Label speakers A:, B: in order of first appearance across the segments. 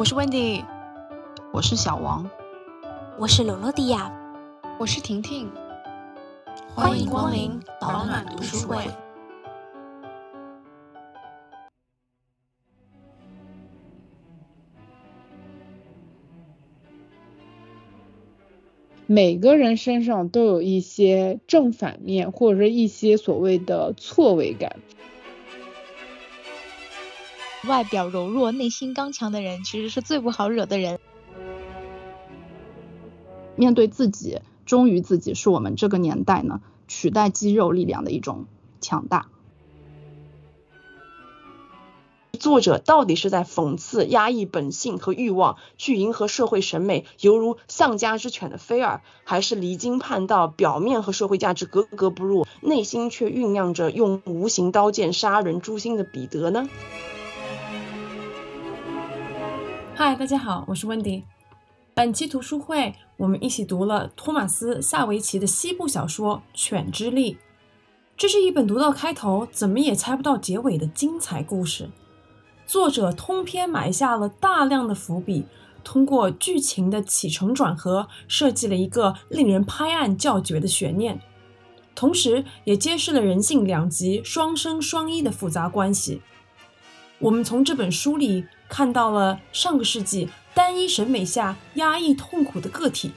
A: 我是 Wendy，
B: 我是小王，
C: 我是罗罗迪亚，
D: 我是婷婷，
C: 欢迎光临保暖读书会。
E: 每个人身上都有一些正反面，或者是一些所谓的错位感。
A: 外表柔弱、内心刚强的人，其实是最不好惹的人。
B: 面对自己，忠于自己，是我们这个年代呢取代肌肉力量的一种强大。
F: 作者到底是在讽刺压抑本性和欲望，去迎合社会审美，犹如丧家之犬的菲尔，还是离经叛道，表面和社会价值格格不入，内心却酝酿着用无形刀剑杀人诛心的彼得呢？
G: 嗨，大家好，我是温迪。本期读书会，我们一起读了托马斯·萨维奇的西部小说《犬之力》。这是一本读到开头怎么也猜不到结尾的精彩故事。作者通篇埋下了大量的伏笔，通过剧情的起承转合，设计了一个令人拍案叫绝的悬念，同时也揭示了人性两极、双生双依的复杂关系。我们从这本书里看到了上个世纪单一审美下压抑痛苦的个体，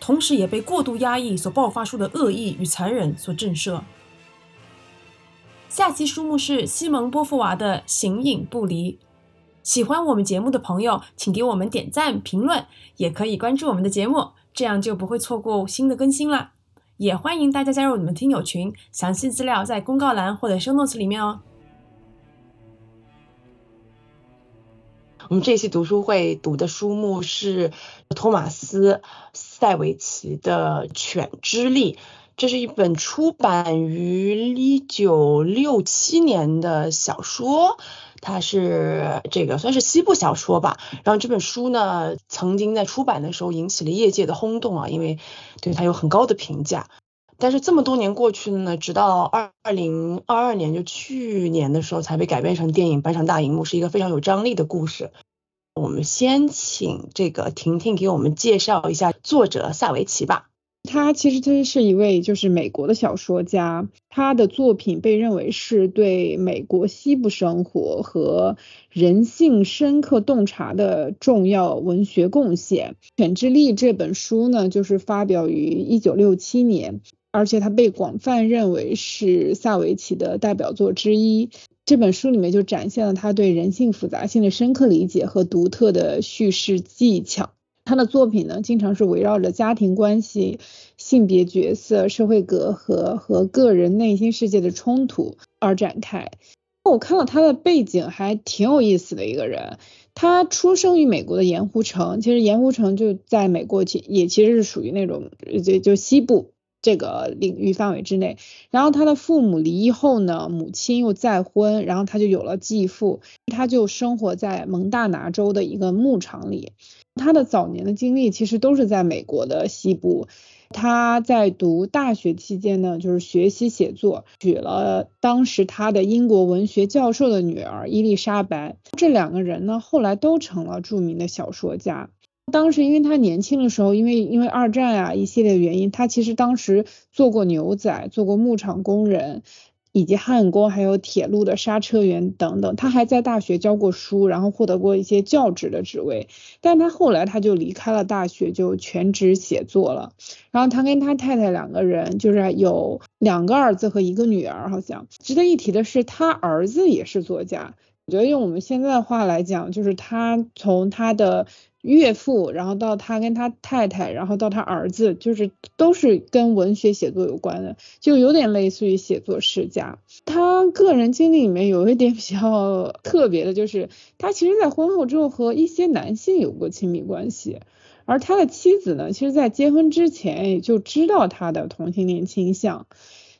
G: 同时也被过度压抑所爆发出的恶意与残忍所震慑。下期书目是西蒙波伏娃的《形影不离》。喜欢我们节目的朋友，请给我们点赞、评论，也可以关注我们的节目，这样就不会错过新的更新了。也欢迎大家加入我们听友群，详细资料在公告栏或者 show notes 里面哦。
F: 我们这期读书会读的书目是托马斯·塞维奇的《犬之力》。这是一本出版于一九六七年的小说，它是这个算是西部小说吧。然后这本书呢，曾经在出版的时候引起了业界的轰动啊，因为对它有很高的评价。但是这么多年过去了呢，直到二零二二年，就去年的时候才被改编成电影搬上大荧幕，是一个非常有张力的故事。我们先请这个婷婷给我们介绍一下作者萨维奇吧。
E: 他其实他是一位就是美国的小说家，他的作品被认为是对美国西部生活和人性深刻洞察的重要文学贡献。《犬之力》这本书呢，就是发表于一九六七年，而且它被广泛认为是萨维奇的代表作之一。这本书里面就展现了他对人性复杂性的深刻理解和独特的叙事技巧。他的作品呢，经常是围绕着家庭关系、性别角色、社会隔阂和个人内心世界的冲突而展开。我看到他的背景还挺有意思的一个人，他出生于美国的盐湖城，其实盐湖城就在美国其也其实是属于那种就就西部这个领域范围之内。然后他的父母离异后呢，母亲又再婚，然后他就有了继父，他就生活在蒙大拿州的一个牧场里。他的早年的经历其实都是在美国的西部。他在读大学期间呢，就是学习写作，娶了当时他的英国文学教授的女儿伊丽莎白。这两个人呢，后来都成了著名的小说家。当时因为他年轻的时候，因为因为二战啊一系列原因，他其实当时做过牛仔，做过牧场工人。以及焊工，还有铁路的刹车员等等，他还在大学教过书，然后获得过一些教职的职位。但他后来他就离开了大学，就全职写作了。然后他跟他太太两个人，就是有两个儿子和一个女儿，好像。值得一提的是，他儿子也是作家。我觉得用我们现在的话来讲，就是他从他的。岳父，然后到他跟他太太，然后到他儿子，就是都是跟文学写作有关的，就有点类似于写作世家。他个人经历里面有一点 比较特别的，就是他其实在婚后之后和一些男性有过亲密关系，而他的妻子呢，其实在结婚之前也就知道他的同性恋倾向，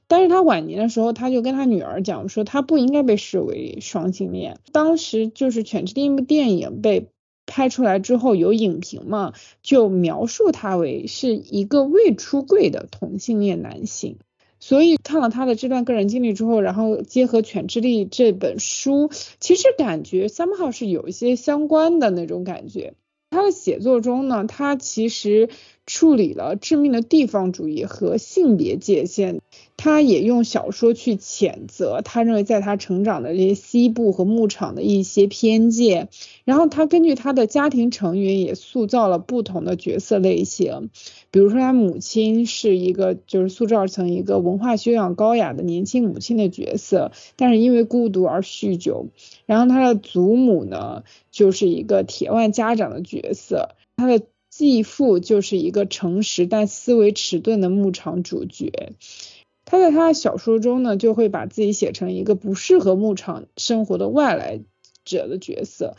E: 但是他晚年的时候，他就跟他女儿讲说，他不应该被视为双性恋。当时就是《犬之力》一部电影被。拍出来之后有影评嘛，就描述他为是一个未出柜的同性恋男性。所以看了他的这段个人经历之后，然后结合《犬之力》这本书，其实感觉三号是有一些相关的那种感觉。他的写作中呢，他其实处理了致命的地方主义和性别界限。他也用小说去谴责他认为在他成长的这些西部和牧场的一些偏见，然后他根据他的家庭成员也塑造了不同的角色类型，比如说他母亲是一个就是塑造成一个文化修养高雅的年轻母亲的角色，但是因为孤独而酗酒，然后他的祖母呢就是一个铁腕家长的角色，他的继父就是一个诚实但思维迟钝的牧场主角。他在他的小说中呢，就会把自己写成一个不适合牧场生活的外来者的角色。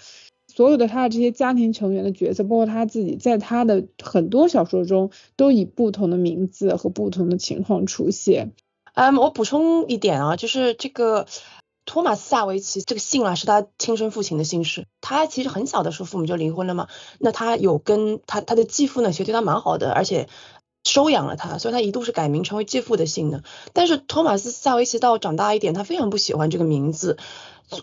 E: 所有的他的这些家庭成员的角色，包括他自己，在他的很多小说中都以不同的名字和不同的情况出现。
F: 嗯，我补充一点啊，就是这个托马斯萨维奇这个姓啊，是他亲生父亲的姓氏。他其实很小的时候父母就离婚了嘛，那他有跟他他的继父呢，其实对他蛮好的，而且。收养了他，所以他一度是改名成为继父的姓的。但是托马斯·萨维奇到长大一点，他非常不喜欢这个名字。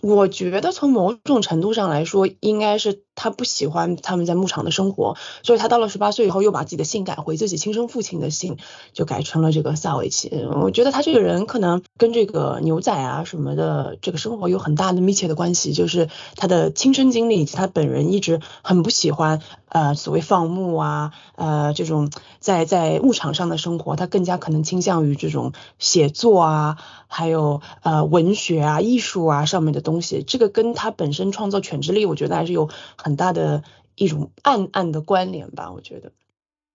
F: 我觉得从某种程度上来说，应该是。他不喜欢他们在牧场的生活，所以他到了十八岁以后，又把自己的姓改回自己亲生父亲的姓，就改成了这个萨维奇。我觉得他这个人可能跟这个牛仔啊什么的这个生活有很大的密切的关系，就是他的亲身经历以及他本人一直很不喜欢呃所谓放牧啊呃这种在在牧场上的生活，他更加可能倾向于这种写作啊，还有呃文学啊艺术啊上面的东西。这个跟他本身创造犬之力，我觉得还是有。很很大的一种暗暗的关联吧，我觉得。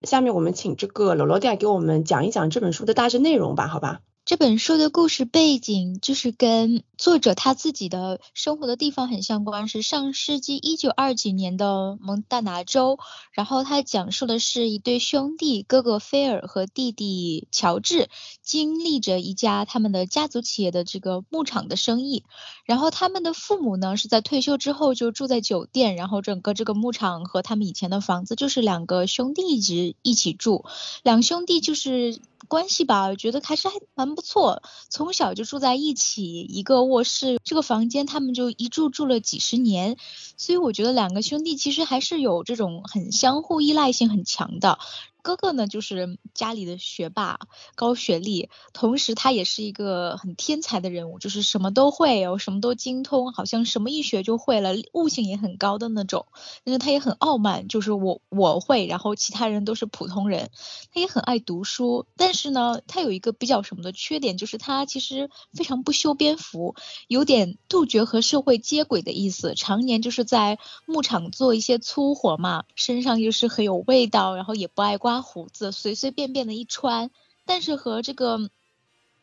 F: 下面我们请这个罗罗蒂亚给我们讲一讲这本书的大致内容吧，好吧？
A: 这本书的故事背景就是跟作者他自己的生活的地方很相关，是上世纪一九二几年的蒙大拿州。然后他讲述的是一对兄弟，哥哥菲尔和弟弟乔治，经历着一家他们的家族企业的这个牧场的生意。然后他们的父母呢是在退休之后就住在酒店，然后整个这个牧场和他们以前的房子就是两个兄弟一直一起住，两兄弟就是。关系吧，我觉得还是还蛮不错。从小就住在一起，一个卧室，这个房间他们就一住住了几十年，所以我觉得两个兄弟其实还是有这种很相互依赖性很强的。哥哥呢，就是家里的学霸，高学历，同时他也是一个很天才的人物，就是什么都会哦，什么都精通，好像什么一学就会了，悟性也很高的那种。但是他也很傲慢，就是我我会，然后其他人都是普通人。他也很爱读书，但是呢，他有一个比较什么的缺点，就是他其实非常不修边幅，有点杜绝和社会接轨的意思，常年就是在牧场做一些粗活嘛，身上又是很有味道，然后也不爱刮。刮胡子，随随便便的一穿，但是和这个，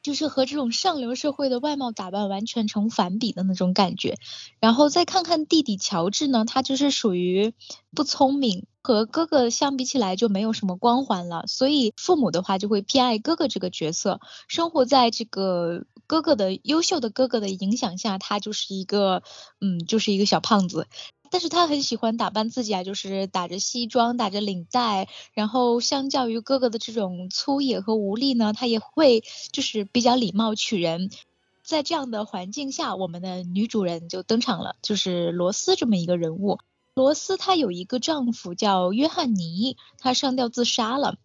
A: 就是和这种上流社会的外貌打扮完全成反比的那种感觉。然后再看看弟弟乔治呢，他就是属于不聪明，和哥哥相比起来就没有什么光环了。所以父母的话就会偏爱哥哥这个角色，生活在这个哥哥的优秀的哥哥的影响下，他就是一个，嗯，就是一个小胖子。但是他很喜欢打扮自己啊，就是打着西装，打着领带，然后相较于哥哥的这种粗野和无力呢，他也会就是比较礼貌取人。在这样的环境下，我们的女主人就登场了，就是罗斯这么一个人物。罗斯她有一个丈夫叫约翰尼，他上吊自杀了。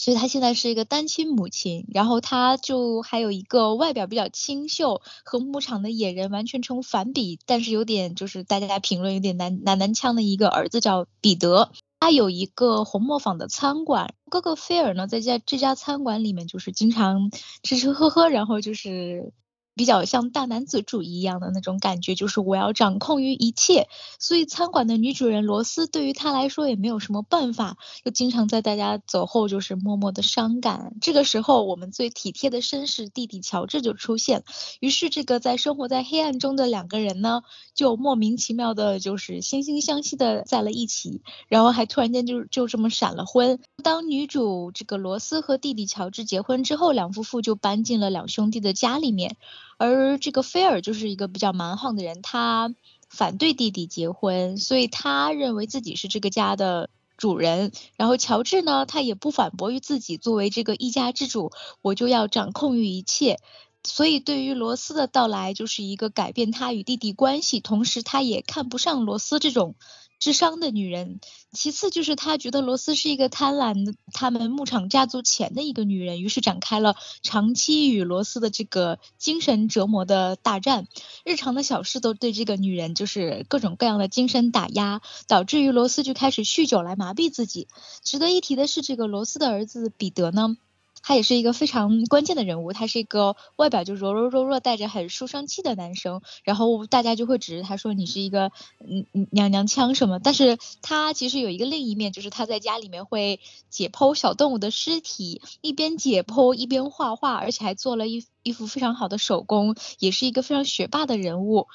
A: 所以她现在是一个单亲母亲，然后她就还有一个外表比较清秀和牧场的野人完全成反比，但是有点就是大家评论有点男男男腔的一个儿子叫彼得，他有一个红磨坊的餐馆，哥哥菲尔呢在家这家餐馆里面就是经常吃吃喝喝，然后就是。比较像大男子主义一样的那种感觉，就是我要掌控于一切。所以餐馆的女主人罗斯对于他来说也没有什么办法，就经常在大家走后就是默默的伤感。这个时候，我们最体贴的绅士弟弟乔治就出现。于是，这个在生活在黑暗中的两个人呢，就莫名其妙的就是惺惺相惜的在了一起，然后还突然间就就这么闪了婚。当女主这个罗斯和弟弟乔治结婚之后，两夫妇就搬进了两兄弟的家里面。而这个菲尔就是一个比较蛮横的人，他反对弟弟结婚，所以他认为自己是这个家的主人。然后乔治呢，他也不反驳于自己作为这个一家之主，我就要掌控于一切。所以对于罗斯的到来，就是一个改变他与弟弟关系，同时他也看不上罗斯这种。智商的女人，其次就是他觉得罗斯是一个贪婪的他们牧场家族钱的一个女人，于是展开了长期与罗斯的这个精神折磨的大战。日常的小事都对这个女人就是各种各样的精神打压，导致于罗斯就开始酗酒来麻痹自己。值得一提的是，这个罗斯的儿子彼得呢。他也是一个非常关键的人物，他是一个外表就柔柔弱弱、带着很书生气的男生，然后大家就会指着他说你是一个嗯娘娘腔什么，但是他其实有一个另一面，就是他在家里面会解剖小动物的尸体，一边解剖一边画画，而且还做了一一幅非常好的手工，也是一个非常学霸的人物。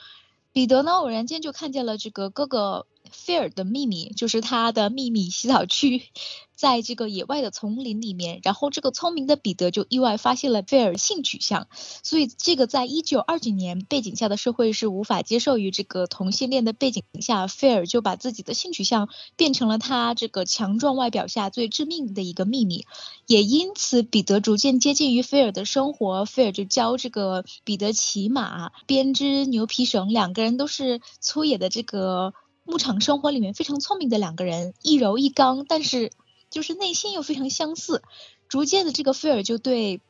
A: 彼得呢，偶然间就看见了这个哥哥菲尔的秘密，就是他的秘密洗澡区。在这个野外的丛林里面，然后这个聪明的彼得就意外发现了菲尔性取向，所以这个在一九二几年背景下的社会是无法接受于这个同性恋的背景下，菲尔就把自己的性取向变成了他这个强壮外表下最致命的一个秘密，也因此彼得逐渐接近于菲尔的生活，菲尔就教这个彼得骑马、编织牛皮绳，两个人都是粗野的这个牧场生活里面非常聪明的两个人，一柔一刚，但是。就是内心又非常相似，逐渐的这个菲尔就对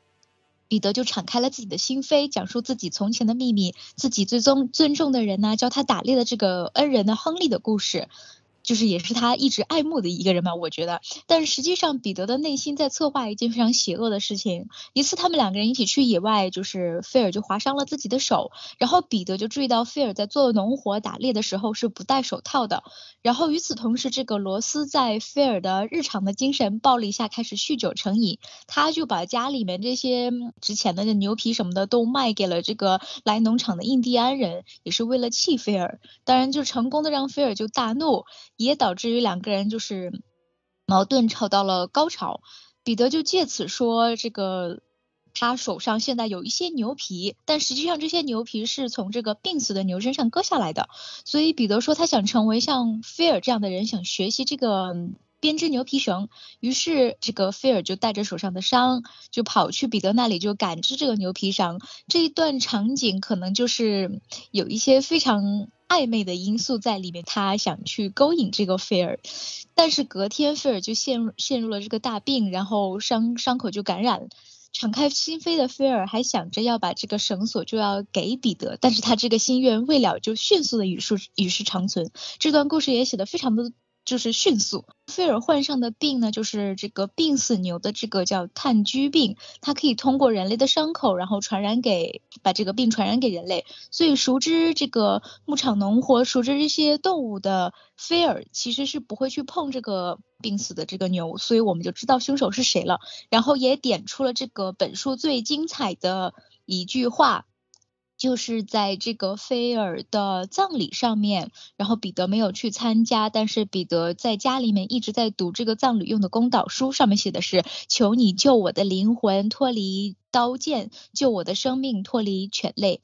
A: 彼得就敞开了自己的心扉，讲述自己从前的秘密，自己最尊尊重的人呢，教他打猎的这个恩人的亨利的故事。就是也是他一直爱慕的一个人吧，我觉得。但是实际上，彼得的内心在策划一件非常邪恶的事情。一次，他们两个人一起去野外，就是菲尔就划伤了自己的手，然后彼得就注意到菲尔在做农活打猎的时候是不戴手套的。然后与此同时，这个罗斯在菲尔的日常的精神暴力下开始酗酒成瘾，他就把家里面这些值钱的牛皮什么的都卖给了这个来农场的印第安人，也是为了气菲尔。当然，就成功的让菲尔就大怒。也导致于两个人就是矛盾吵到了高潮，彼得就借此说这个他手上现在有一些牛皮，但实际上这些牛皮是从这个病死的牛身上割下来的，所以彼得说他想成为像菲尔这样的人，想学习这个编织牛皮绳，于是这个菲尔就带着手上的伤就跑去彼得那里就感知这个牛皮绳，这一段场景可能就是有一些非常。暧昧的因素在里面，他想去勾引这个菲尔，但是隔天菲尔就陷入陷入了这个大病，然后伤伤口就感染。敞开心扉的菲尔还想着要把这个绳索就要给彼得，但是他这个心愿未了就迅速的与世与世长存。这段故事也写的非常的。就是迅速，菲尔患上的病呢，就是这个病死牛的这个叫炭疽病，它可以通过人类的伤口，然后传染给把这个病传染给人类。所以熟知这个牧场农活，熟知这些动物的菲尔，其实是不会去碰这个病死的这个牛，所以我们就知道凶手是谁了。然后也点出了这个本书最精彩的一句话。就是在这个菲尔的葬礼上面，然后彼得没有去参加，但是彼得在家里面一直在读这个葬礼用的公道书，上面写的是：求你救我的灵魂脱离刀剑，救我的生命脱离犬类。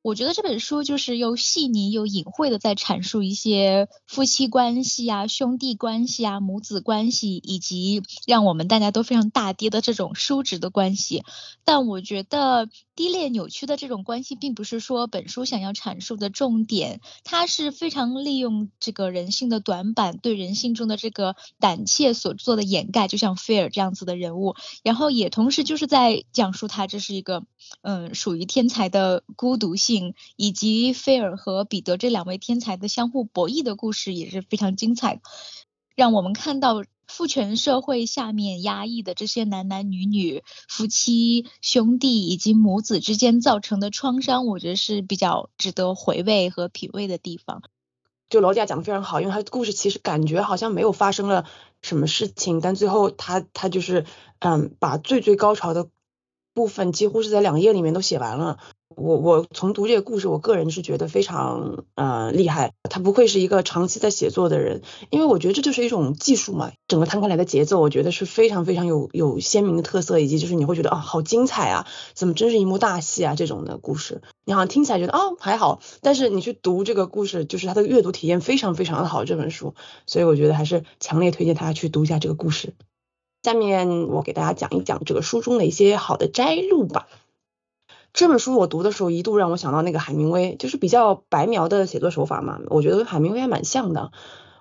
A: 我觉得这本书就是又细腻又隐晦的在阐述一些夫妻关系啊、兄弟关系啊、母子关系，以及让我们大家都非常大跌的这种叔侄的关系。但我觉得低劣扭曲的这种关系，并不是说本书想要阐述的重点，它是非常利用这个人性的短板，对人性中的这个胆怯所做的掩盖，就像菲尔这样子的人物，然后也同时就是在讲述他这是一个嗯属于天才的孤独性。以及菲尔和彼得这两位天才的相互博弈的故事也是非常精彩，让我们看到父权社会下面压抑的这些男男女女、夫妻、兄弟以及母子之间造成的创伤，我觉得是比较值得回味和品味的地方。
F: 就罗迪亚讲的非常好，因为他的故事其实感觉好像没有发生了什么事情，但最后他他就是嗯把最最高潮的部分几乎是在两页里面都写完了。我我从读这个故事，我个人是觉得非常呃厉害。他不愧是一个长期在写作的人，因为我觉得这就是一种技术嘛。整个摊开来的节奏，我觉得是非常非常有有鲜明的特色，以及就是你会觉得啊，好精彩啊，怎么真是一幕大戏啊这种的故事。你好像听起来觉得哦还好，但是你去读这个故事，就是它的阅读体验非常非常的好这本书，所以我觉得还是强烈推荐大家去读一下这个故事。下面我给大家讲一讲这个书中的一些好的摘录吧。这本书我读的时候，一度让我想到那个海明威，就是比较白描的写作手法嘛，我觉得跟海明威还蛮像的。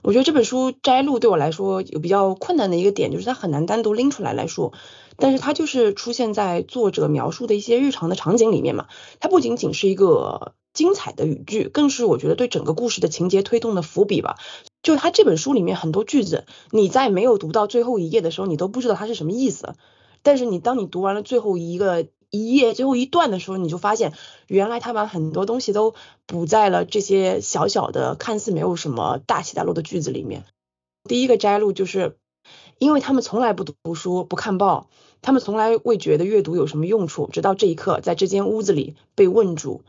F: 我觉得这本书摘录对我来说有比较困难的一个点，就是它很难单独拎出来来说，但是它就是出现在作者描述的一些日常的场景里面嘛。它不仅仅是一个精彩的语句，更是我觉得对整个故事的情节推动的伏笔吧。就它这本书里面很多句子，你在没有读到最后一页的时候，你都不知道它是什么意思，但是你当你读完了最后一个。一页最后一段的时候，你就发现原来他把很多东西都补在了这些小小的、看似没有什么大起大落的句子里面。第一个摘录就是，因为他们从来不读书、不看报，他们从来未觉得阅读有什么用处，直到这一刻，在这间屋子里被问住。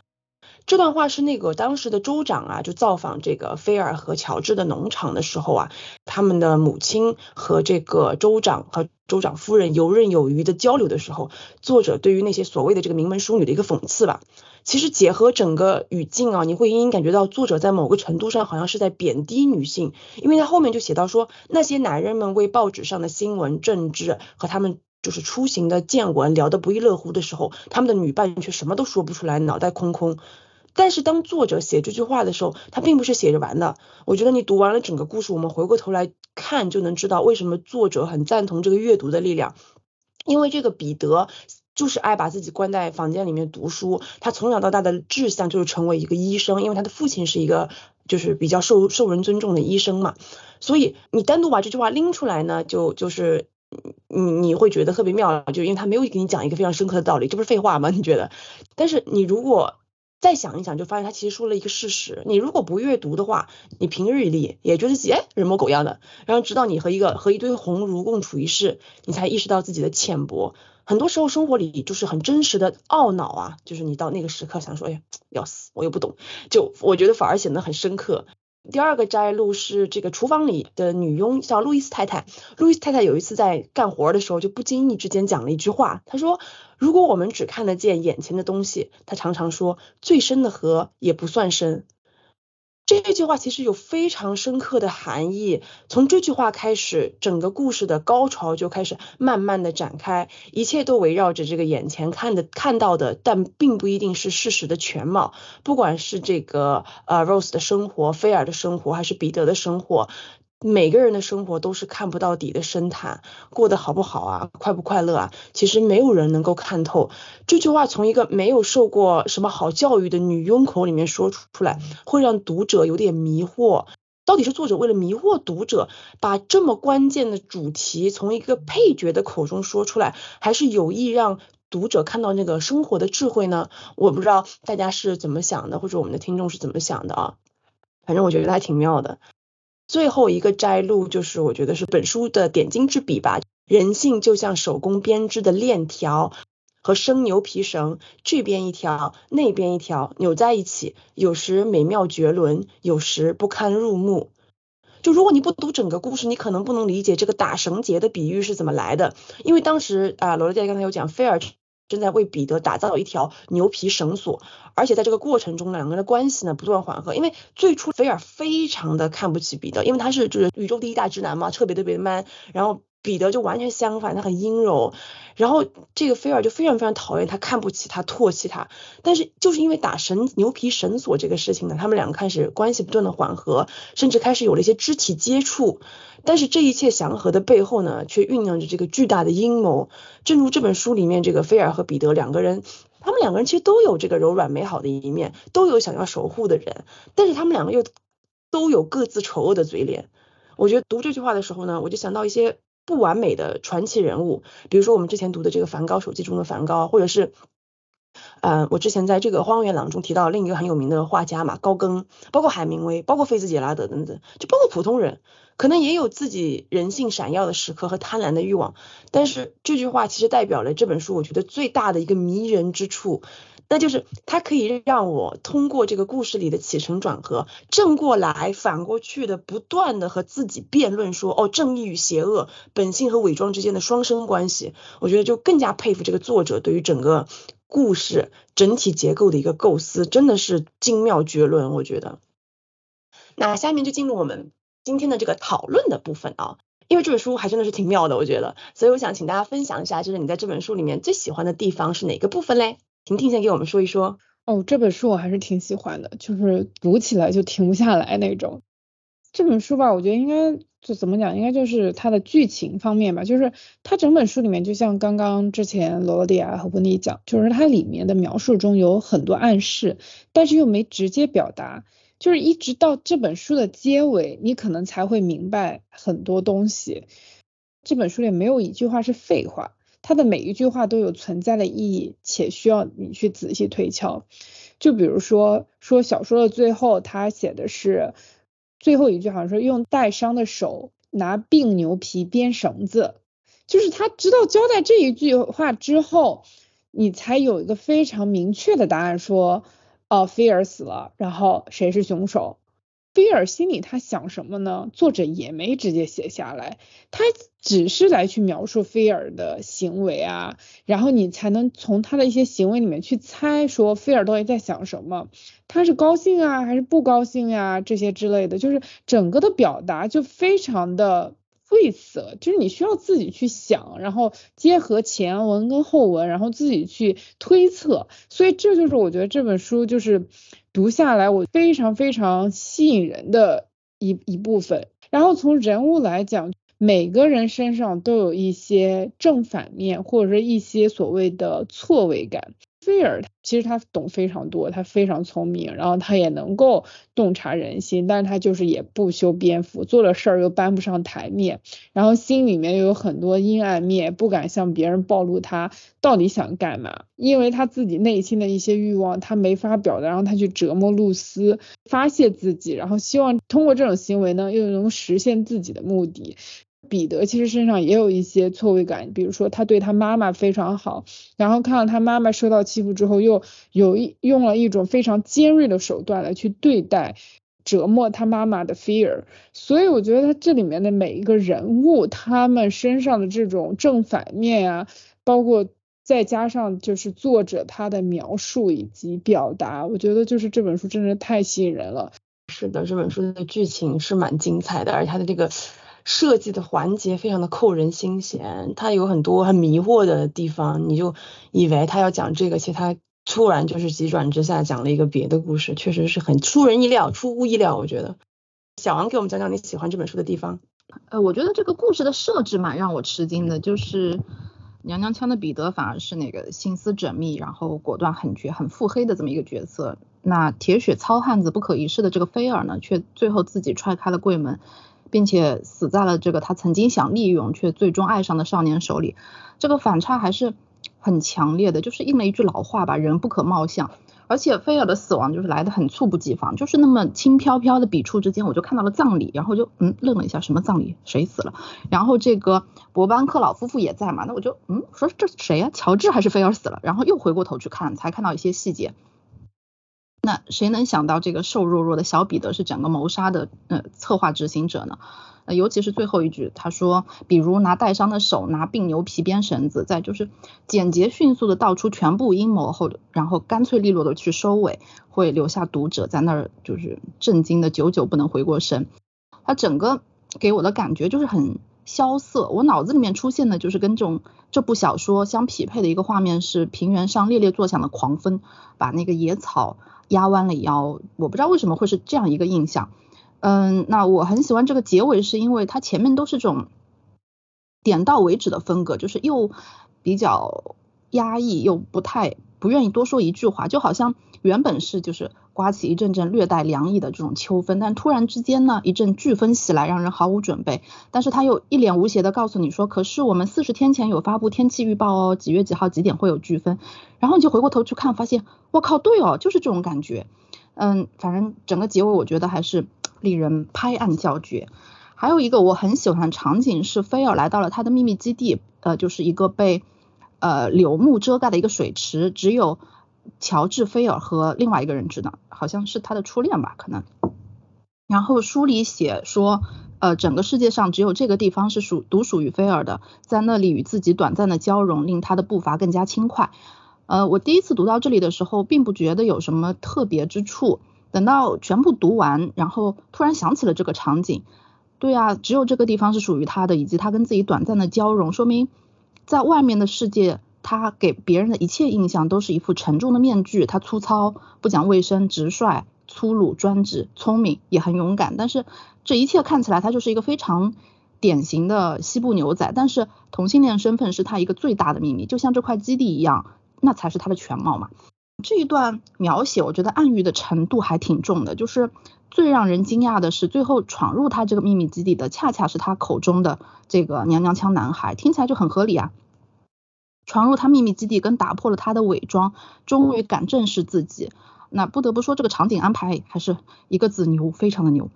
F: 这段话是那个当时的州长啊，就造访这个菲尔和乔治的农场的时候啊，他们的母亲和这个州长和州长夫人游刃有余的交流的时候，作者对于那些所谓的这个名门淑女的一个讽刺吧。其实结合整个语境啊，你会隐隐感觉到作者在某个程度上好像是在贬低女性，因为他后面就写到说，那些男人们为报纸上的新闻、政治和他们就是出行的见闻聊得不亦乐乎的时候，他们的女伴却什么都说不出来，脑袋空空。但是当作者写这句话的时候，他并不是写着玩的。我觉得你读完了整个故事，我们回过头来看，就能知道为什么作者很赞同这个阅读的力量。因为这个彼得就是爱把自己关在房间里面读书，他从小到大的志向就是成为一个医生，因为他的父亲是一个就是比较受受人尊重的医生嘛。所以你单独把这句话拎出来呢，就就是你你会觉得特别妙，就因为他没有给你讲一个非常深刻的道理，这不是废话吗？你觉得？但是你如果再想一想，就发现他其实说了一个事实。你如果不阅读的话，你平日里也觉得自己哎人模狗样的，然后直到你和一个和一堆鸿儒共处一室，你才意识到自己的浅薄。很多时候生活里就是很真实的懊恼啊，就是你到那个时刻想说，哎要死，我又不懂，就我觉得反而显得很深刻。第二个摘录是这个厨房里的女佣叫路易斯太太。路易斯太太有一次在干活的时候，就不经意之间讲了一句话。她说：“如果我们只看得见眼前的东西，她常常说，最深的河也不算深。”这句话其实有非常深刻的含义。从这句话开始，整个故事的高潮就开始慢慢的展开，一切都围绕着这个眼前看的看到的，但并不一定是事实的全貌。不管是这个呃 Rose 的生活，菲尔的生活，还是彼得的生活。每个人的生活都是看不到底的深潭，过得好不好啊，快不快乐啊？其实没有人能够看透。这句话从一个没有受过什么好教育的女佣口里面说出来，会让读者有点迷惑。到底是作者为了迷惑读者，把这么关键的主题从一个配角的口中说出来，还是有意让读者看到那个生活的智慧呢？我不知道大家是怎么想的，或者我们的听众是怎么想的啊？反正我觉得还挺妙的。最后一个摘录就是，我觉得是本书的点睛之笔吧。人性就像手工编织的链条和生牛皮绳，这边一条，那边一条，扭在一起，有时美妙绝伦，有时不堪入目。就如果你不读整个故事，你可能不能理解这个打绳结的比喻是怎么来的。因为当时啊，罗罗姐刚才有讲，菲尔。正在为彼得打造一条牛皮绳索，而且在这个过程中，两个人的关系呢不断缓和。因为最初菲尔非常的看不起彼得，因为他是就是宇宙第一大直男嘛，特别特别 man，然后。彼得就完全相反，他很阴柔，然后这个菲尔就非常非常讨厌他，看不起他，唾弃他。但是就是因为打绳牛皮绳索这个事情呢，他们两个开始关系不断的缓和，甚至开始有了一些肢体接触。但是这一切祥和的背后呢，却酝酿着这个巨大的阴谋。正如这本书里面这个菲尔和彼得两个人，他们两个人其实都有这个柔软美好的一面，都有想要守护的人，但是他们两个又都有各自丑恶的嘴脸。我觉得读这句话的时候呢，我就想到一些。不完美的传奇人物，比如说我们之前读的这个梵高手记中的梵高，或者是，嗯，我之前在这个《荒原狼》中提到另一个很有名的画家嘛，高更，包括海明威，包括菲茨杰拉德等等，就包括普通人，可能也有自己人性闪耀的时刻和贪婪的欲望。但是这句话其实代表了这本书我觉得最大的一个迷人之处，那就是它可以让我通过这个故事里的起承转合，正过来反过去的不断的和自己辩论说，哦，正义与邪恶，本性和伪装之间的双生关系，我觉得就更加佩服这个作者对于整个故事整体结构的一个构思，真的是精妙绝伦，我觉得。那下面就进入我们今天的这个讨论的部分啊。因为这本书还真的是挺妙的，我觉得，所以我想请大家分享一下，就是你在这本书里面最喜欢的地方是哪个部分嘞？婷婷先给我们说一说。
E: 哦，这本书我还是挺喜欢的，就是读起来就停不下来那种。这本书吧，我觉得应该就怎么讲，应该就是它的剧情方面吧，就是它整本书里面，就像刚刚之前罗罗迪亚和温妮讲，就是它里面的描述中有很多暗示，但是又没直接表达。就是一直到这本书的结尾，你可能才会明白很多东西。这本书里没有一句话是废话，它的每一句话都有存在的意义，且需要你去仔细推敲。就比如说，说小说的最后，他写的是最后一句，好像说用带伤的手拿病牛皮编绳子，就是他知道交代这一句话之后，你才有一个非常明确的答案，说。哦，菲尔死了，然后谁是凶手？菲尔心里他想什么呢？作者也没直接写下来，他只是来去描述菲尔的行为啊，然后你才能从他的一些行为里面去猜，说菲尔到底在想什么？他是高兴啊，还是不高兴呀？这些之类的，就是整个的表达就非常的。晦涩，就是你需要自己去想，然后结合前文跟后文，然后自己去推测。所以这就是我觉得这本书就是读下来我非常非常吸引人的一一部分。然后从人物来讲，每个人身上都有一些正反面，或者是一些所谓的错位感。菲尔其实他懂非常多，他非常聪明，然后他也能够洞察人心，但是他就是也不修边幅，做了事儿又搬不上台面，然后心里面又有很多阴暗面，不敢向别人暴露他到底想干嘛，因为他自己内心的一些欲望他没法表达，然后他去折磨露丝，发泄自己，然后希望通过这种行为呢又能实现自己的目的。彼得其实身上也有一些错位感，比如说他对他妈妈非常好，然后看到他妈妈受到欺负之后，又有一用了一种非常尖锐的手段来去对待折磨他妈妈的 fear，所以我觉得他这里面的每一个人物，他们身上的这种正反面啊，包括再加上就是作者他的描述以及表达，我觉得就是这本书真的太吸引人了。
F: 是的，这本书的剧情是蛮精彩的，而且他的这个。设计的环节非常的扣人心弦，它有很多很迷惑的地方，你就以为他要讲这个，其实他突然就是急转直下讲了一个别的故事，确实是很出人意料、出乎意料。我觉得，小王给我们讲讲你喜欢这本书的地方。
B: 呃，我觉得这个故事的设置蛮让我吃惊的，就是娘娘腔的彼得反而是那个心思缜密，然后果断狠绝、很腹黑的这么一个角色，那铁血糙汉子不可一世的这个菲尔呢，却最后自己踹开了柜门。并且死在了这个他曾经想利用却最终爱上的少年手里，这个反差还是很强烈的。就是应了一句老话吧，人不可貌相。而且菲尔的死亡就是来的很猝不及防，就是那么轻飘飘的笔触之间，我就看到了葬礼，然后就嗯愣了一下，什么葬礼？谁死了？然后这个伯班克老夫妇也在嘛，那我就嗯说这谁呀？乔治还是菲尔死了？然后又回过头去看，才看到一些细节。那谁能想到这个瘦弱弱的小彼得是整个谋杀的呃策划执行者呢？呃，尤其是最后一句，他说，比如拿带伤的手拿病牛皮编绳子，再就是简洁迅速的道出全部阴谋后，然后干脆利落的去收尾，会留下读者在那儿就是震惊的久久不能回过神。他整个给我的感觉就是很萧瑟，我脑子里面出现的就是跟这种这部小说相匹配的一个画面是平原上猎猎作响的狂风，把那个野草。压弯了腰，我不知道为什么会是这样一个印象。嗯，那我很喜欢这个结尾，是因为它前面都是这种点到为止的风格，就是又比较压抑，又不太不愿意多说一句话，就好像原本是就是。刮起一阵阵略带凉意的这种秋风，但突然之间呢，一阵飓风袭来，让人毫无准备。但是他又一脸无邪的告诉你说：“可是我们四十天前有发布天气预报哦，几月几号几点会有飓风。”然后你就回过头去看，发现我靠，对哦，就是这种感觉。嗯，反正整个结尾我觉得还是令人拍案叫绝。还有一个我很喜欢的场景是菲尔来到了他的秘密基地，呃，就是一个被呃柳木遮盖的一个水池，只有。乔治菲尔和另外一个人知道，好像是他的初恋吧，可能。然后书里写说，呃，整个世界上只有这个地方是属独属于菲尔的，在那里与自己短暂的交融，令他的步伐更加轻快。呃，我第一次读到这里的时候，并不觉得有什么特别之处。等到全部读完，然后突然想起了这个场景，对啊，只有这个地方是属于他的，以及他跟自己短暂的交融，说明在外面的世界，他给别人的一切印象都是一副沉重的面具。他粗糙、不讲卫生、直率、粗鲁、专制、聪明，也很勇敢。但是这一切看起来，他就是一个非常典型的西部牛仔。但是同性恋身份是他一个最大的秘密，就像这块基地一样，那才是他的全貌嘛。这一段描写，我觉得暗喻的程度还挺重的。就是最让人惊讶的是，最后闯入他这个秘密基地的，恰恰是他口中的这个娘娘腔男孩，听起来就很合理啊。闯入他秘密基地，跟打破了他的伪装，终于敢正视自己。那不得不说，这个场景安排还是一个字牛，非常的牛。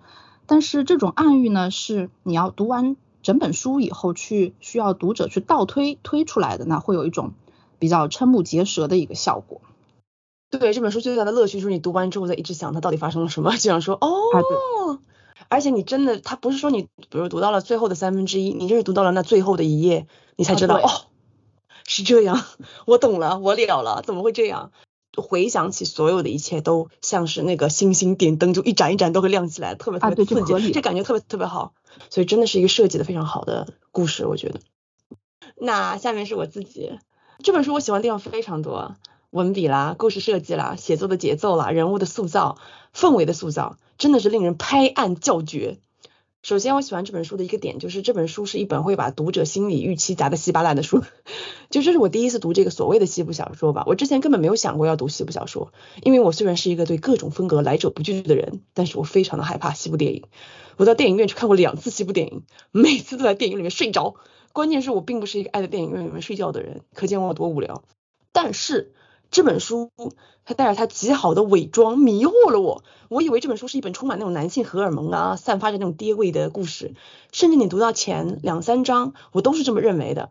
B: 但是这种暗喻呢，是你要读完整本书以后去需要读者去倒推推出来的，那会有一种比较瞠目结舌的一个效果。
F: 对这本书最大的乐趣就是你读完之后再一直想它到底发生了什么，就想说哦，而且你真的，它不是说你比如读到了最后的三分之一，你就是读到了那最后的一页，你才知道哦，是这样，我懂了，我了了，怎么会这样？回想起所有的一切，都像是那个星星点灯，就一盏一盏都会亮起来，特别特别刺激，这感觉特别特别好，所以真的是一个设计的非常好的故事，我觉得。那下面是我自己，这本书我喜欢的地方非常多。文笔啦，故事设计啦，写作的节奏啦，人物的塑造，氛围的塑造，真的是令人拍案叫绝。首先，我喜欢这本书的一个点就是这本书是一本会把读者心理预期砸得稀巴烂的书。就这是我第一次读这个所谓的西部小说吧，我之前根本没有想过要读西部小说，因为我虽然是一个对各种风格来者不拒的人，但是我非常的害怕西部电影。我到电影院去看过两次西部电影，每次都在电影里面睡着。关键是我并不是一个爱在电影院里面睡觉的人，可见我有多无聊。但是。这本书，它带着它极好的伪装迷惑了我。我以为这本书是一本充满那种男性荷尔蒙啊，散发着那种爹味的故事。甚至你读到前两三章，我都是这么认为的。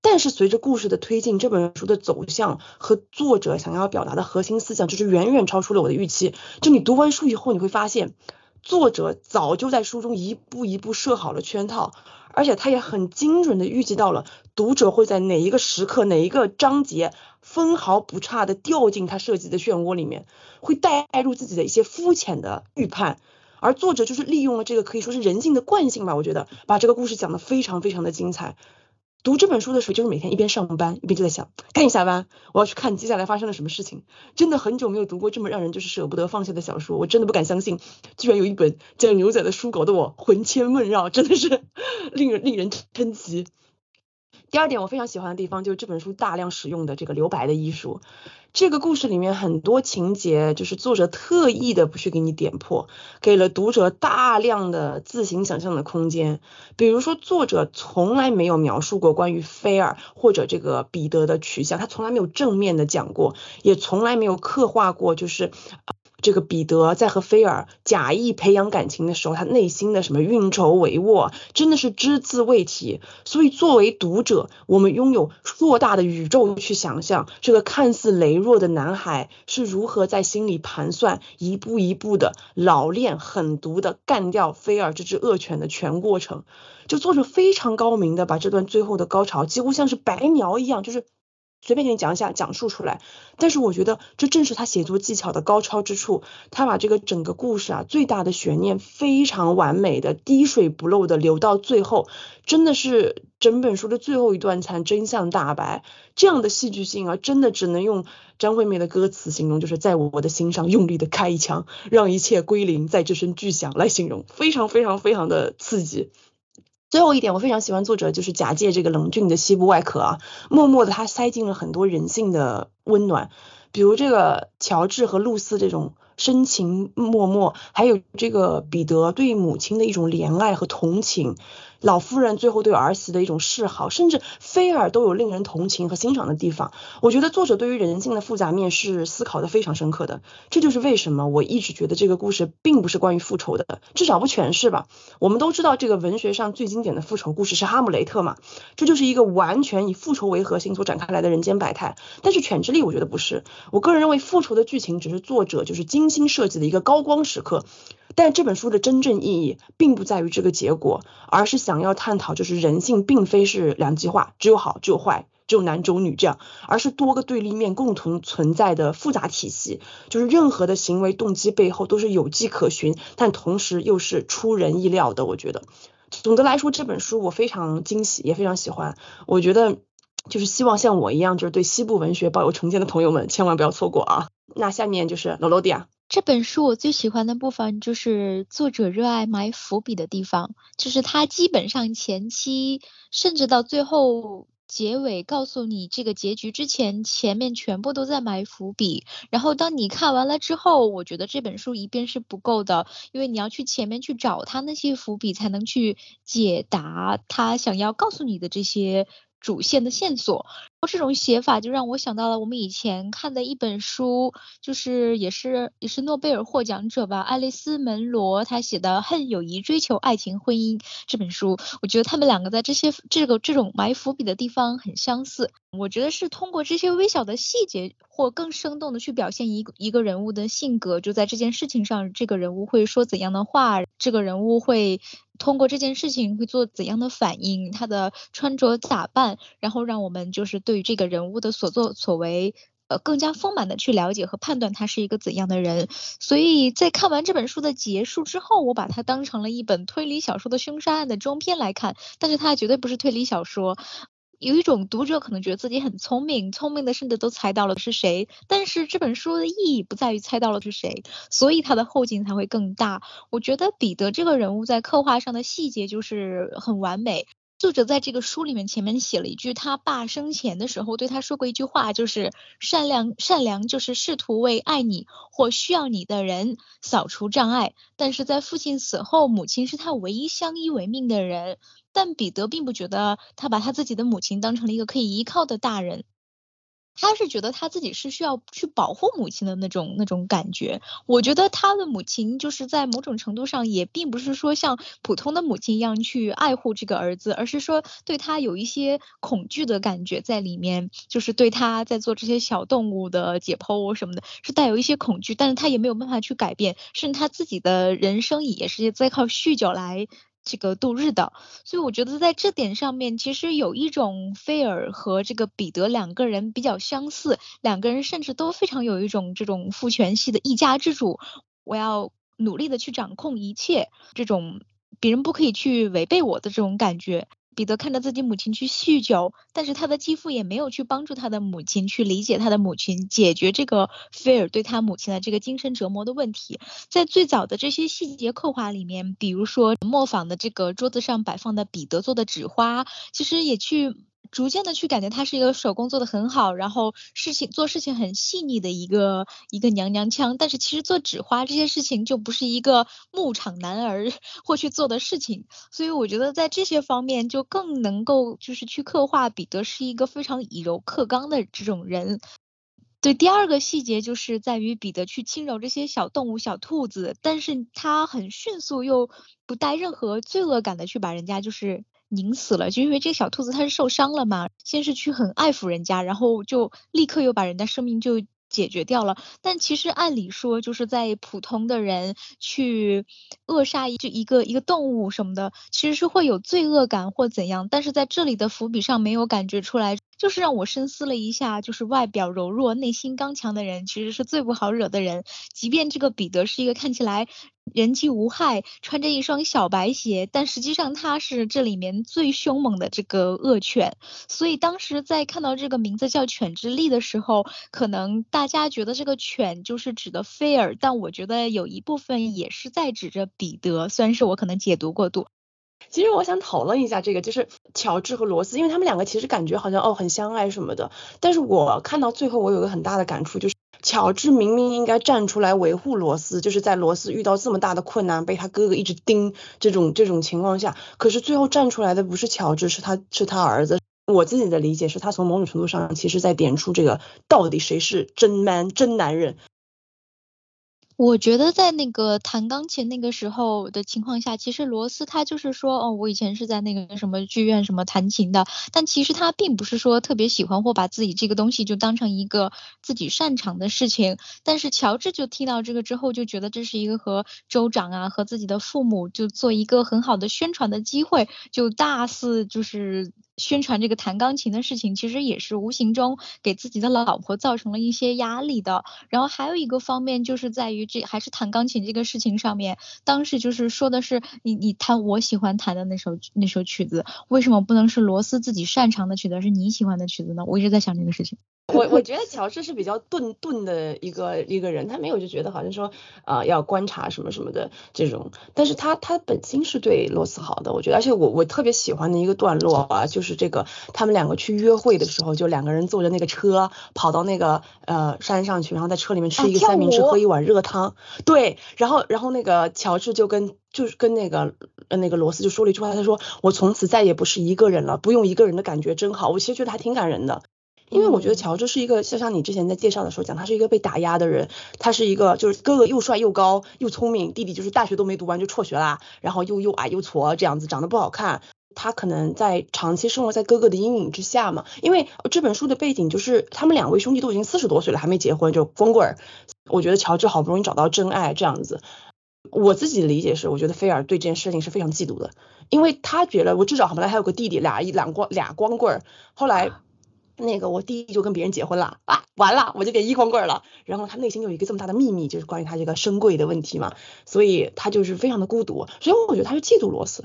F: 但是随着故事的推进，这本书的走向和作者想要表达的核心思想，就是远远超出了我的预期。就你读完书以后，你会发现，作者早就在书中一步一步设好了圈套。而且他也很精准的预计到了读者会在哪一个时刻、哪一个章节分毫不差的掉进他设计的漩涡里面，会带入自己的一些肤浅的预判，而作者就是利用了这个可以说是人性的惯性吧，我觉得把这个故事讲得非常非常的精彩。读这本书的时候，就是每天一边上班一边就在想，赶紧下班，我要去看接下来发生了什么事情。真的很久没有读过这么让人就是舍不得放下的小说，我真的不敢相信，居然有一本讲牛仔的书搞得我魂牵梦绕，真的是 令人令人 称奇。第二点，我非常喜欢的地方就是这本书大量使用的这个留白的艺术。这个故事里面很多情节，就是作者特意的不去给你点破，给了读者大量的自行想象的空间。比如说，作者从来没有描述过关于菲尔或者这个彼得的取向，他从来没有正面的讲过，也从来没有刻画过，就是。这个彼得在和菲尔假意培养感情的时候，他内心的什么运筹帷幄，真的是只字未提。所以作为读者，我们拥有硕大的宇宙去想象这个看似羸弱的男孩是如何在心里盘算，一步一步的老练狠毒的干掉菲尔这只恶犬的全过程。就作者非常高明的把这段最后的高潮，几乎像是白描一样，就是。随便给你讲一下，讲述出来。但是我觉得这正是他写作技巧的高超之处。他把这个整个故事啊，最大的悬念非常完美的滴水不漏的留到最后，真的是整本书的最后一段才真相大白。这样的戏剧性啊，真的只能用张惠妹的歌词形容，就是在我的心上用力的开一枪，让一切归零，在这声巨响来形容，非常非常非常的刺激。最后一点，我非常喜欢作者就是假借这个冷峻的西部外壳啊，默默的他塞进了很多人性的温暖，比如这个乔治和露丝这种深情脉脉，还有这个彼得对母亲的一种怜爱和同情。老夫人最后对儿媳的一种示好，甚至菲尔都有令人同情和欣赏的地方。我觉得作者对于人性的复杂面是思考的非常深刻的。这就是为什么我一直觉得这个故事并不是关于复仇的，至少不全是吧。我们都知道这个文学上最经典的复仇故事是哈姆雷特嘛，这就是一个完全以复仇为核心所展开来的人间百态。但是犬之力我觉得不是，我个人认为复仇的剧情只是作者就是精心设计的一个高光时刻。但这本书的真正意义并不在于这个结果，而是想想要探讨，就是人性并非是两极化，只有好只有坏，只有男只有女这样，而是多个对立面共同存在的复杂体系。就是任何的行为动机背后都是有迹可循，但同时又是出人意料的。我觉得，总的来说这本书我非常惊喜，也非常喜欢。我觉得就是希望像我一样，就是对西部文学抱有成见的朋友们，千万不要错过啊。那下面就是罗罗迪亚。
A: 这本书我最喜欢的部分就是作者热爱埋伏笔的地方，就是他基本上前期甚至到最后结尾告诉你这个结局之前，前面全部都在埋伏笔。然后当你看完了之后，我觉得这本书一遍是不够的，因为你要去前面去找他那些伏笔，才能去解答他想要告诉你的这些。主线的线索，这种写法就让我想到了我们以前看的一本书，就是也是也是诺贝尔获奖者吧，爱丽丝门罗他写的《恨友谊追求爱情婚姻》这本书，我觉得他们两个在这些这个这种埋伏笔的地方很相似。我觉得是通过这些微小的细节，或更生动的去表现一个一个人物的性格，就在这件事情上，这个人物会说怎样的话，这个人物会。通过这件事情会做怎样的反应，他的穿着打扮，然后让我们就是对于这个人物的所作所为，呃，更加丰满的去了解和判断他是一个怎样的人。所以在看完这本书的结束之后，我把它当成了一本推理小说的凶杀案的中篇来看，但是它绝对不是推理小说。有一种读者可能觉得自己很聪明，聪明的甚至都猜到了是谁，但是这本书的意义不在于猜到了是谁，所以它的后劲才会更大。我觉得彼得这个人物在刻画上的细节就是很完美。作者在这个书里面前面写了一句，他爸生前的时候对他说过一句话，就是善良善良就是试图为爱你或需要你的人扫除障碍，但是在父亲死后，母亲是他唯一相依为命的人。但彼得并不觉得他把他自己的母亲当成了一个可以依靠的大人。他是觉得他自己是需要去保护母亲的那种那种感觉。我觉得他的母亲就是在某种程度上也并不是说像普通的母亲一样去爱护这个儿子，而是说对他有一些恐惧的感觉在里面，就是对他在做这些小动物的解剖什么的，是带有一些恐惧，但是他也没有办法去改变，甚至他自己的人生也是在靠酗酒来。这个度日的，所以我觉得在这点上面，其实有一种菲尔和这个彼得两个人比较相似，两个人甚至都非常有一种这种父权系的一家之主，我要努力的去掌控一切，这种别人不可以去违背我的这种感觉。彼得看着自己母亲去酗酒，但是他的继父也没有去帮助他的母亲去理解他的母亲，解决这个菲尔对他母亲的这个精神折磨的问题。在最早的这些细节刻画里面，比如说磨坊的这个桌子上摆放的彼得做的纸花，其实也去。逐渐的去感觉他是一个手工做的很好，然后事情做事情很细腻的一个一个娘娘腔，但是其实做纸花这些事情就不是一个牧场男儿 会去做的事情，所以我觉得在这些方面就更能够就是去刻画彼得是一个非常以柔克刚的这种人。对，第二个细节就是在于彼得去轻柔这些小动物小兔子，但是他很迅速又不带任何罪恶感的去把人家就是。拧死了，就因为这个小兔子它是受伤了嘛，先是去很爱抚人家，然后就立刻又把人家生命就解决掉了。但其实按理说，就是在普通的人去扼杀一一个一个动物什么的，其实是会有罪恶感或怎样。但是在这里的伏笔上没有感觉出来，就是让我深思了一下，就是外表柔弱、内心刚强的人，其实是最不好惹的人。即便这个彼得是一个看起来。人机无害，穿着一双小白鞋，但实际上他是这里面最凶猛的这个恶犬。所以当时在看到这个名字叫犬之力的时候，可能大家觉得这个犬就是指的菲尔，但我觉得有一部分也是在指着彼得，虽然是我可能解读过度。
F: 其实我想讨论一下这个，就是乔治和罗斯，因为他们两个其实感觉好像哦很相爱什么的，但是我看到最后我有个很大的感触就是。乔治明明应该站出来维护罗斯，就是在罗斯遇到这么大的困难，被他哥哥一直盯这种这种情况下，可是最后站出来的不是乔治，是他是他儿子。我自己的理解是他从某种程度上其实在点出这个到底谁是真 man 真男人。
A: 我觉得在那个弹钢琴那个时候的情况下，其实罗斯他就是说，哦，我以前是在那个什么剧院什么弹琴的，但其实他并不是说特别喜欢或把自己这个东西就当成一个自己擅长的事情。但是乔治就听到这个之后，就觉得这是一个和州长啊和自己的父母就做一个很好的宣传的机会，就大肆就是宣传这个弹钢琴的事情，其实也是无形中给自己的老婆造成了一些压力的。然后还有一个方面就是在于。这还是弹钢琴这个事情上面，当时就是说的是你你弹我喜欢弹的那首那首曲子，为什么不能是罗斯自己擅长的曲子，是你喜欢的曲子呢？我一直在想这个事情。
F: 我我觉得乔治是比较钝钝的一个一个人，他没有就觉得好像说呃要观察什么什么的这种，但是他他本心是对罗斯好的，我觉得，而且我我特别喜欢的一个段落啊，就是这个他们两个去约会的时候，就两个人坐着那个车跑到那个呃山上去，然后在车里面吃一个三明治，喝一碗热汤，对，然后然后那个乔治就跟就是跟那个那个罗斯就说了一句话，他说我从此再也不是一个人了，不用一个人的感觉真好，我其实觉得还挺感人的。因为我觉得乔治是一个，就像你之前在介绍的时候讲，他是一个被打压的人，他是一个就是哥哥又帅又高又聪明，弟弟就是大学都没读完就辍学啦，然后又又矮又矬这样子，长得不好看。他可能在长期生活在哥哥的阴影之下嘛。因为这本书的背景就是他们两位兄弟都已经四十多岁了还没结婚，就光棍儿。我觉得乔治好不容易找到真爱这样子，我自己的理解是，我觉得菲尔对这件事情是非常嫉妒的，因为他觉得我至少本来还有个弟弟，俩一两光俩光棍儿，后来。那个我弟弟就跟别人结婚了啊，完了我就变一光棍了。然后他内心有一个这么大的秘密，就是关于他这个身贵的问题嘛，所以他就是非常的孤独。所以我觉得他是嫉妒罗斯，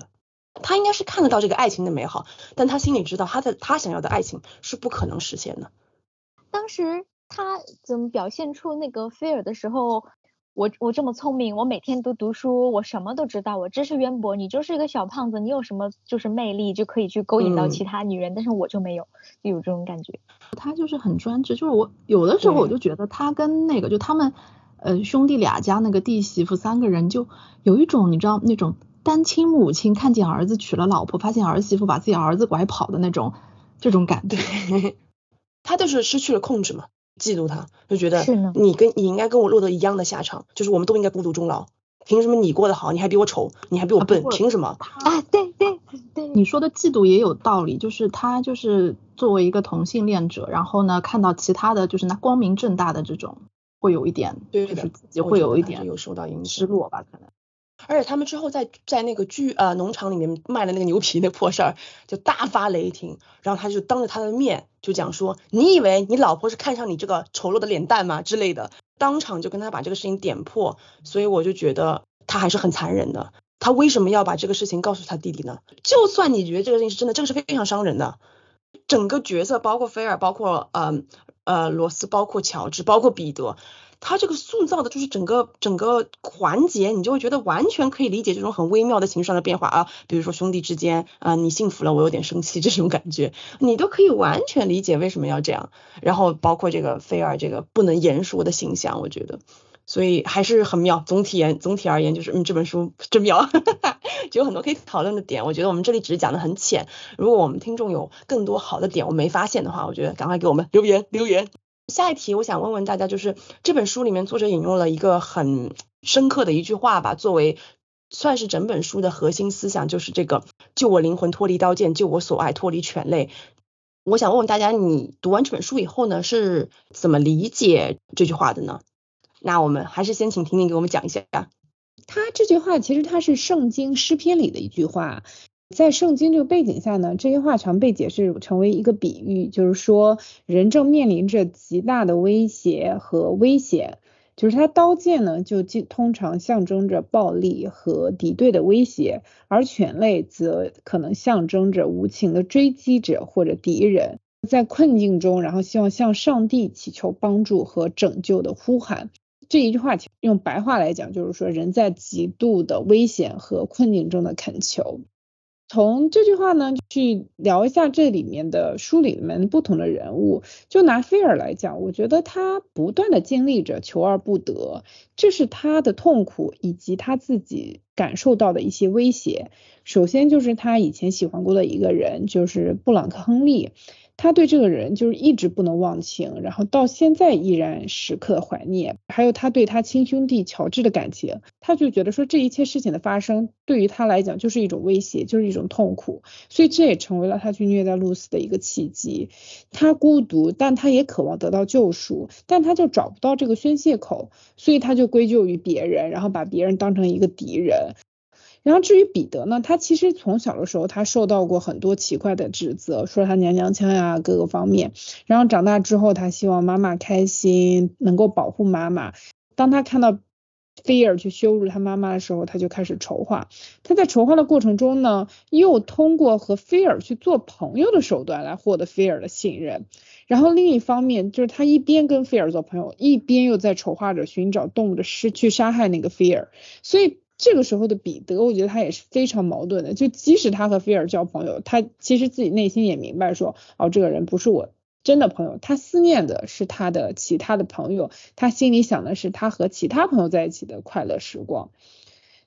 F: 他应该是看得到这个爱情的美好，但他心里知道他的他想要的爱情是不可能实现的。
A: 当时他怎么表现出那个菲尔的时候？我我这么聪明，我每天都读书，我什么都知道，我知识渊博。你就是一个小胖子，你有什么就是魅力就可以去勾引到其他女人，但是我就没有，就有这种感觉。
B: 他就是很专制，就是我有的时候我就觉得他跟那个就他们呃兄弟俩家那个弟媳妇三个人就有一种你知道那种单亲母亲看见儿子娶了老婆，发现儿媳妇把自己儿子拐跑的那种这种感觉。
F: 他就是失去了控制嘛。嫉妒他，就觉得你跟你应该跟我落得一样的下场，就是我们都应该孤独终老。凭什么你过得好，你还比我丑，你还比我笨？凭什么？
A: 啊，对对对，
B: 你说的嫉妒也有道理，就是他就是作为一个同性恋者，然后呢，看到其他的就是那光明正大的这种，会有一点，就是自己会有一点
F: 有受到影响，
B: 失落吧，可能。
F: 而且他们之后在在那个剧呃农场里面卖的那个牛皮那破事儿，就大发雷霆，然后他就当着他的面就讲说，你以为你老婆是看上你这个丑陋的脸蛋吗之类的，当场就跟他把这个事情点破，所以我就觉得他还是很残忍的。他为什么要把这个事情告诉他弟弟呢？就算你觉得这个事情是真的，这个是非常伤人的。整个角色包括菲尔，包括呃呃罗斯，包括乔治，包括彼得。他这个塑造的就是整个整个环节，你就会觉得完全可以理解这种很微妙的情绪上的变化啊，比如说兄弟之间啊，你幸福了，我有点生气 这种感觉，你都可以完全理解为什么要这样。然后包括这个菲尔这个不能言说的形象，我觉得，所以还是很妙。总体言总体而言，就是嗯，这本书真妙，就有很多可以讨论的点。我觉得我们这里只是讲的很浅，如果我们听众有更多好的点我没发现的话，我觉得赶快给我们留言留言。下一题，我想问问大家，就是这本书里面作者引用了一个很深刻的一句话吧，作为算是整本书的核心思想，就是这个“救我灵魂脱离刀剑，救我所爱脱离犬类”。我想问问大家，你读完这本书以后呢，是怎么理解这句话的呢？那我们还是先请婷婷给我们讲一下。
E: 他这句话其实它是圣经诗篇里的一句话。在圣经这个背景下呢，这些话常被解释成为一个比喻，就是说人正面临着极大的威胁和危险，就是他刀剑呢就通常象征着暴力和敌对的威胁，而犬类则可能象征着无情的追击者或者敌人，在困境中，然后希望向上帝祈求帮助和拯救的呼喊。这一句话用白话来讲，就是说人在极度的危险和困境中的恳求。从这句话呢，去聊一下这里面的书里面不同的人物。就拿菲尔来讲，我觉得他不断的经历着求而不得，这是他的痛苦以及他自己感受到的一些威胁。首先就是他以前喜欢过的一个人，就是布朗克·亨利。他对这个人就是一直不能忘情，然后到现在依然时刻怀念。还有他对他亲兄弟乔治的感情，他就觉得说这一切事情的发生对于他来讲就是一种威胁，就是一种痛苦，所以这也成为了他去虐待露丝的一个契机。他孤独，但他也渴望得到救赎，但他就找不到这个宣泄口，所以他就归咎于别人，然后把别人当成一个敌人。然后至于彼得呢，他其实从小的时候他受到过很多奇怪的指责，说他娘娘腔呀各个方面。然后长大之后，他希望妈妈开心，能够保护妈妈。当他看到菲尔去羞辱他妈妈的时候，他就开始筹划。他在筹划的过程中呢，又通过和菲尔去做朋友的手段来获得菲尔的信任。然后另一方面，就是他一边跟菲尔做朋友，一边又在筹划着寻找动物的尸去杀害那个菲尔。所以。这个时候的彼得，我觉得他也是非常矛盾的。就即使他和菲尔交朋友，他其实自己内心也明白说，哦，这个人不是我真的朋友。他思念的是他的其他的朋友，他心里想的是他和其他朋友在一起的快乐时光。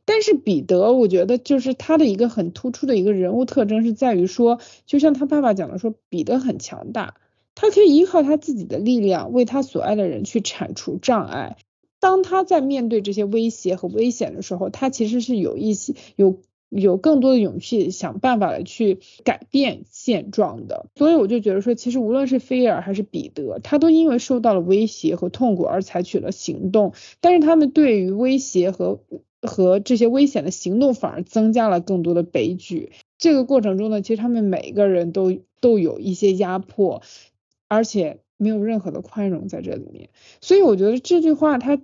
E: 但是彼得，我觉得就是他的一个很突出的一个人物特征是在于说，就像他爸爸讲的说，彼得很强大，他可以依靠他自己的力量，为他所爱的人去铲除障碍。当他在面对这些威胁和危险的时候，他其实是有一些有有更多的勇气，想办法来去改变现状的。所以我就觉得说，其实无论是菲尔还是彼得，他都因为受到了威胁和痛苦而采取了行动。但是他们对于威胁和和这些危险的行动，反而增加了更多的悲剧。这个过程中呢，其实他们每个人都都有一些压迫，而且。没有任何的宽容在这里面，所以我觉得这句话它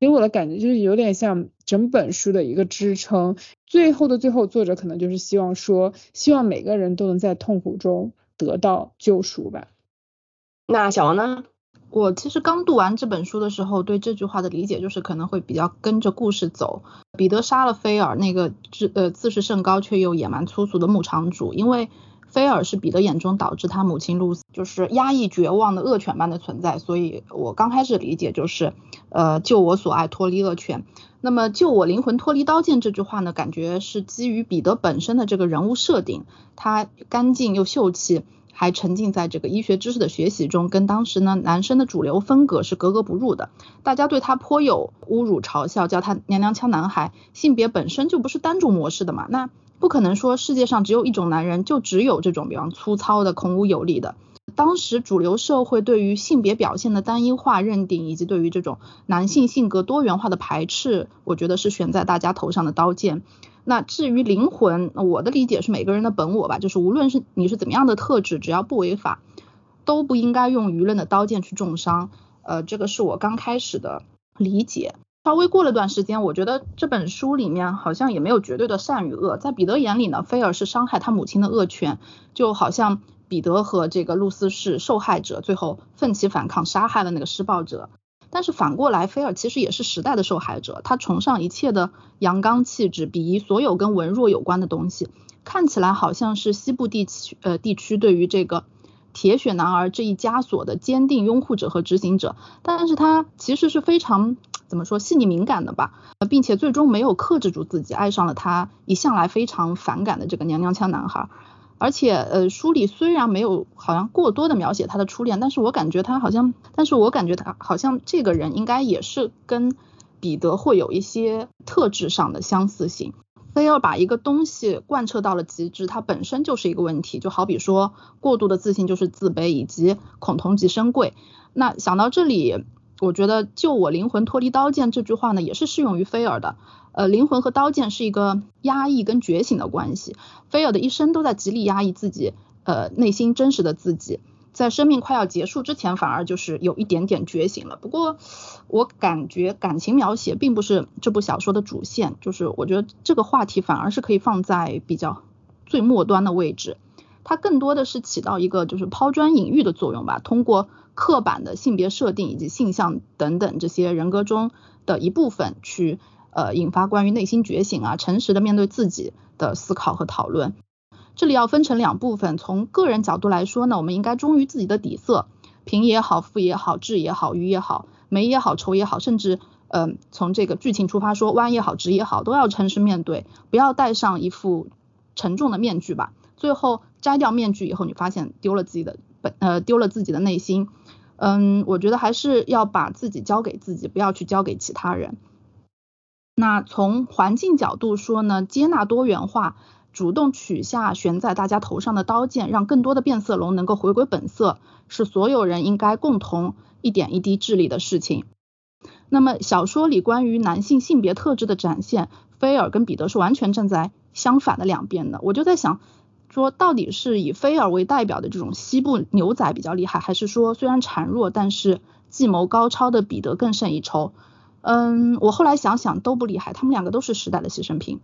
E: 给我的感觉就是有点像整本书的一个支撑。最后的最后，作者可能就是希望说，希望每个人都能在痛苦中得到救赎吧。
F: 那小王呢？
B: 我其实刚读完这本书的时候，对这句话的理解就是可能会比较跟着故事走。彼得杀了菲尔那个自呃自视甚高却又野蛮粗俗的牧场主，因为。菲尔是彼得眼中导致他母亲露丝就是压抑绝望的恶犬般的存在，所以我刚开始理解就是，呃，救我所爱，脱离恶犬。那么救我灵魂脱离刀剑这句话呢，感觉是基于彼得本身的这个人物设定，他干净又秀气，还沉浸在这个医学知识的学习中，跟当时呢男生的主流风格是格格不入的。大家对他颇有侮辱嘲笑，叫他娘娘腔男孩，性别本身就不是单种模式的嘛，那。不可能说世界上只有一种男人，就只有这种比方粗糙的、孔武有力的。当时主流社会对于性别表现的单一化认定，以及对于这种男性性格多元化的排斥，我觉得是悬在大家头上的刀剑。那至于灵魂，我的理解是每个人的本我吧，就是无论是你是怎么样的特质，只要不违法，都不应该用舆论的刀剑去重伤。呃，这个是我刚开始的理解。稍微过了段时间，我觉得这本书里面好像也没有绝对的善与恶。在彼得眼里呢，菲尔是伤害他母亲的恶犬，就好像彼得和这个露丝是受害者，最后奋起反抗，杀害了那个施暴者。但是反过来，菲尔其实也是时代的受害者，他崇尚一切的阳刚气质，鄙夷所有跟文弱有关的东西，看起来好像是西部地区呃地区对于这个铁血男儿这一枷锁的坚定拥护者和执行者，但是他其实是非常。怎么说细腻敏感的吧，呃并且最终没有克制住自己，爱上了他一向来非常反感的这个娘娘腔男孩。而且，呃，书里虽然没有好像过多的描写他的初恋，但是我感觉他好像，但是我感觉他好像这个人应该也是跟彼得会有一些特质上的相似性。非要把一个东西贯彻到了极致，它本身就是一个问题。就好比说，过度的自信就是自卑，以及恐同即生贵。那想到这里。我觉得“救我灵魂脱离刀剑”这句话呢，也是适用于菲尔的。呃，灵魂和刀剑是一个压抑跟觉醒的关系。菲尔的一生都在极力压抑自己，呃，内心真实的自己，在生命快要结束之前，反而就是有一点点觉醒了。不过，我感觉感情描写并不是这部小说的主线，就是我觉得这个话题反而是可以放在比较最末端的位置，它更多的是起到一个就是抛砖引玉的作用吧，通过。刻板的性别设定以及性向等等这些人格中的一部分，去呃引发关于内心觉醒啊、诚实的面对自己的思考和讨论。这里要分成两部分，从个人角度来说呢，我们应该忠于自己的底色，贫也好，富也好，智也好，愚也好，美也好，丑也好，甚至，嗯，从这个剧情出发说，弯也好，直也好，都要诚实面对，不要戴上一副沉重的面具吧。最后摘掉面具以后，你发现丢了自己的本，呃，丢了自己的内心。嗯，我觉得还是要把自己交给自己，不要去交给其他人。那从环境角度说呢，接纳多元化，主动取下悬在大家头上的刀剑，让更多的变色龙能够回归本色，是所有人应该共同一点一滴致力的事情。那么小说里关于男性性别特质的展现，菲尔跟彼得是完全站在相反的两边的。我就在想。说到底是以菲尔为代表的这种西部牛仔比较厉害，还是说虽然孱弱，但是计谋高超的彼得更胜一筹？嗯，我后来想想都不厉害，他们两个都是时代的牺牲品。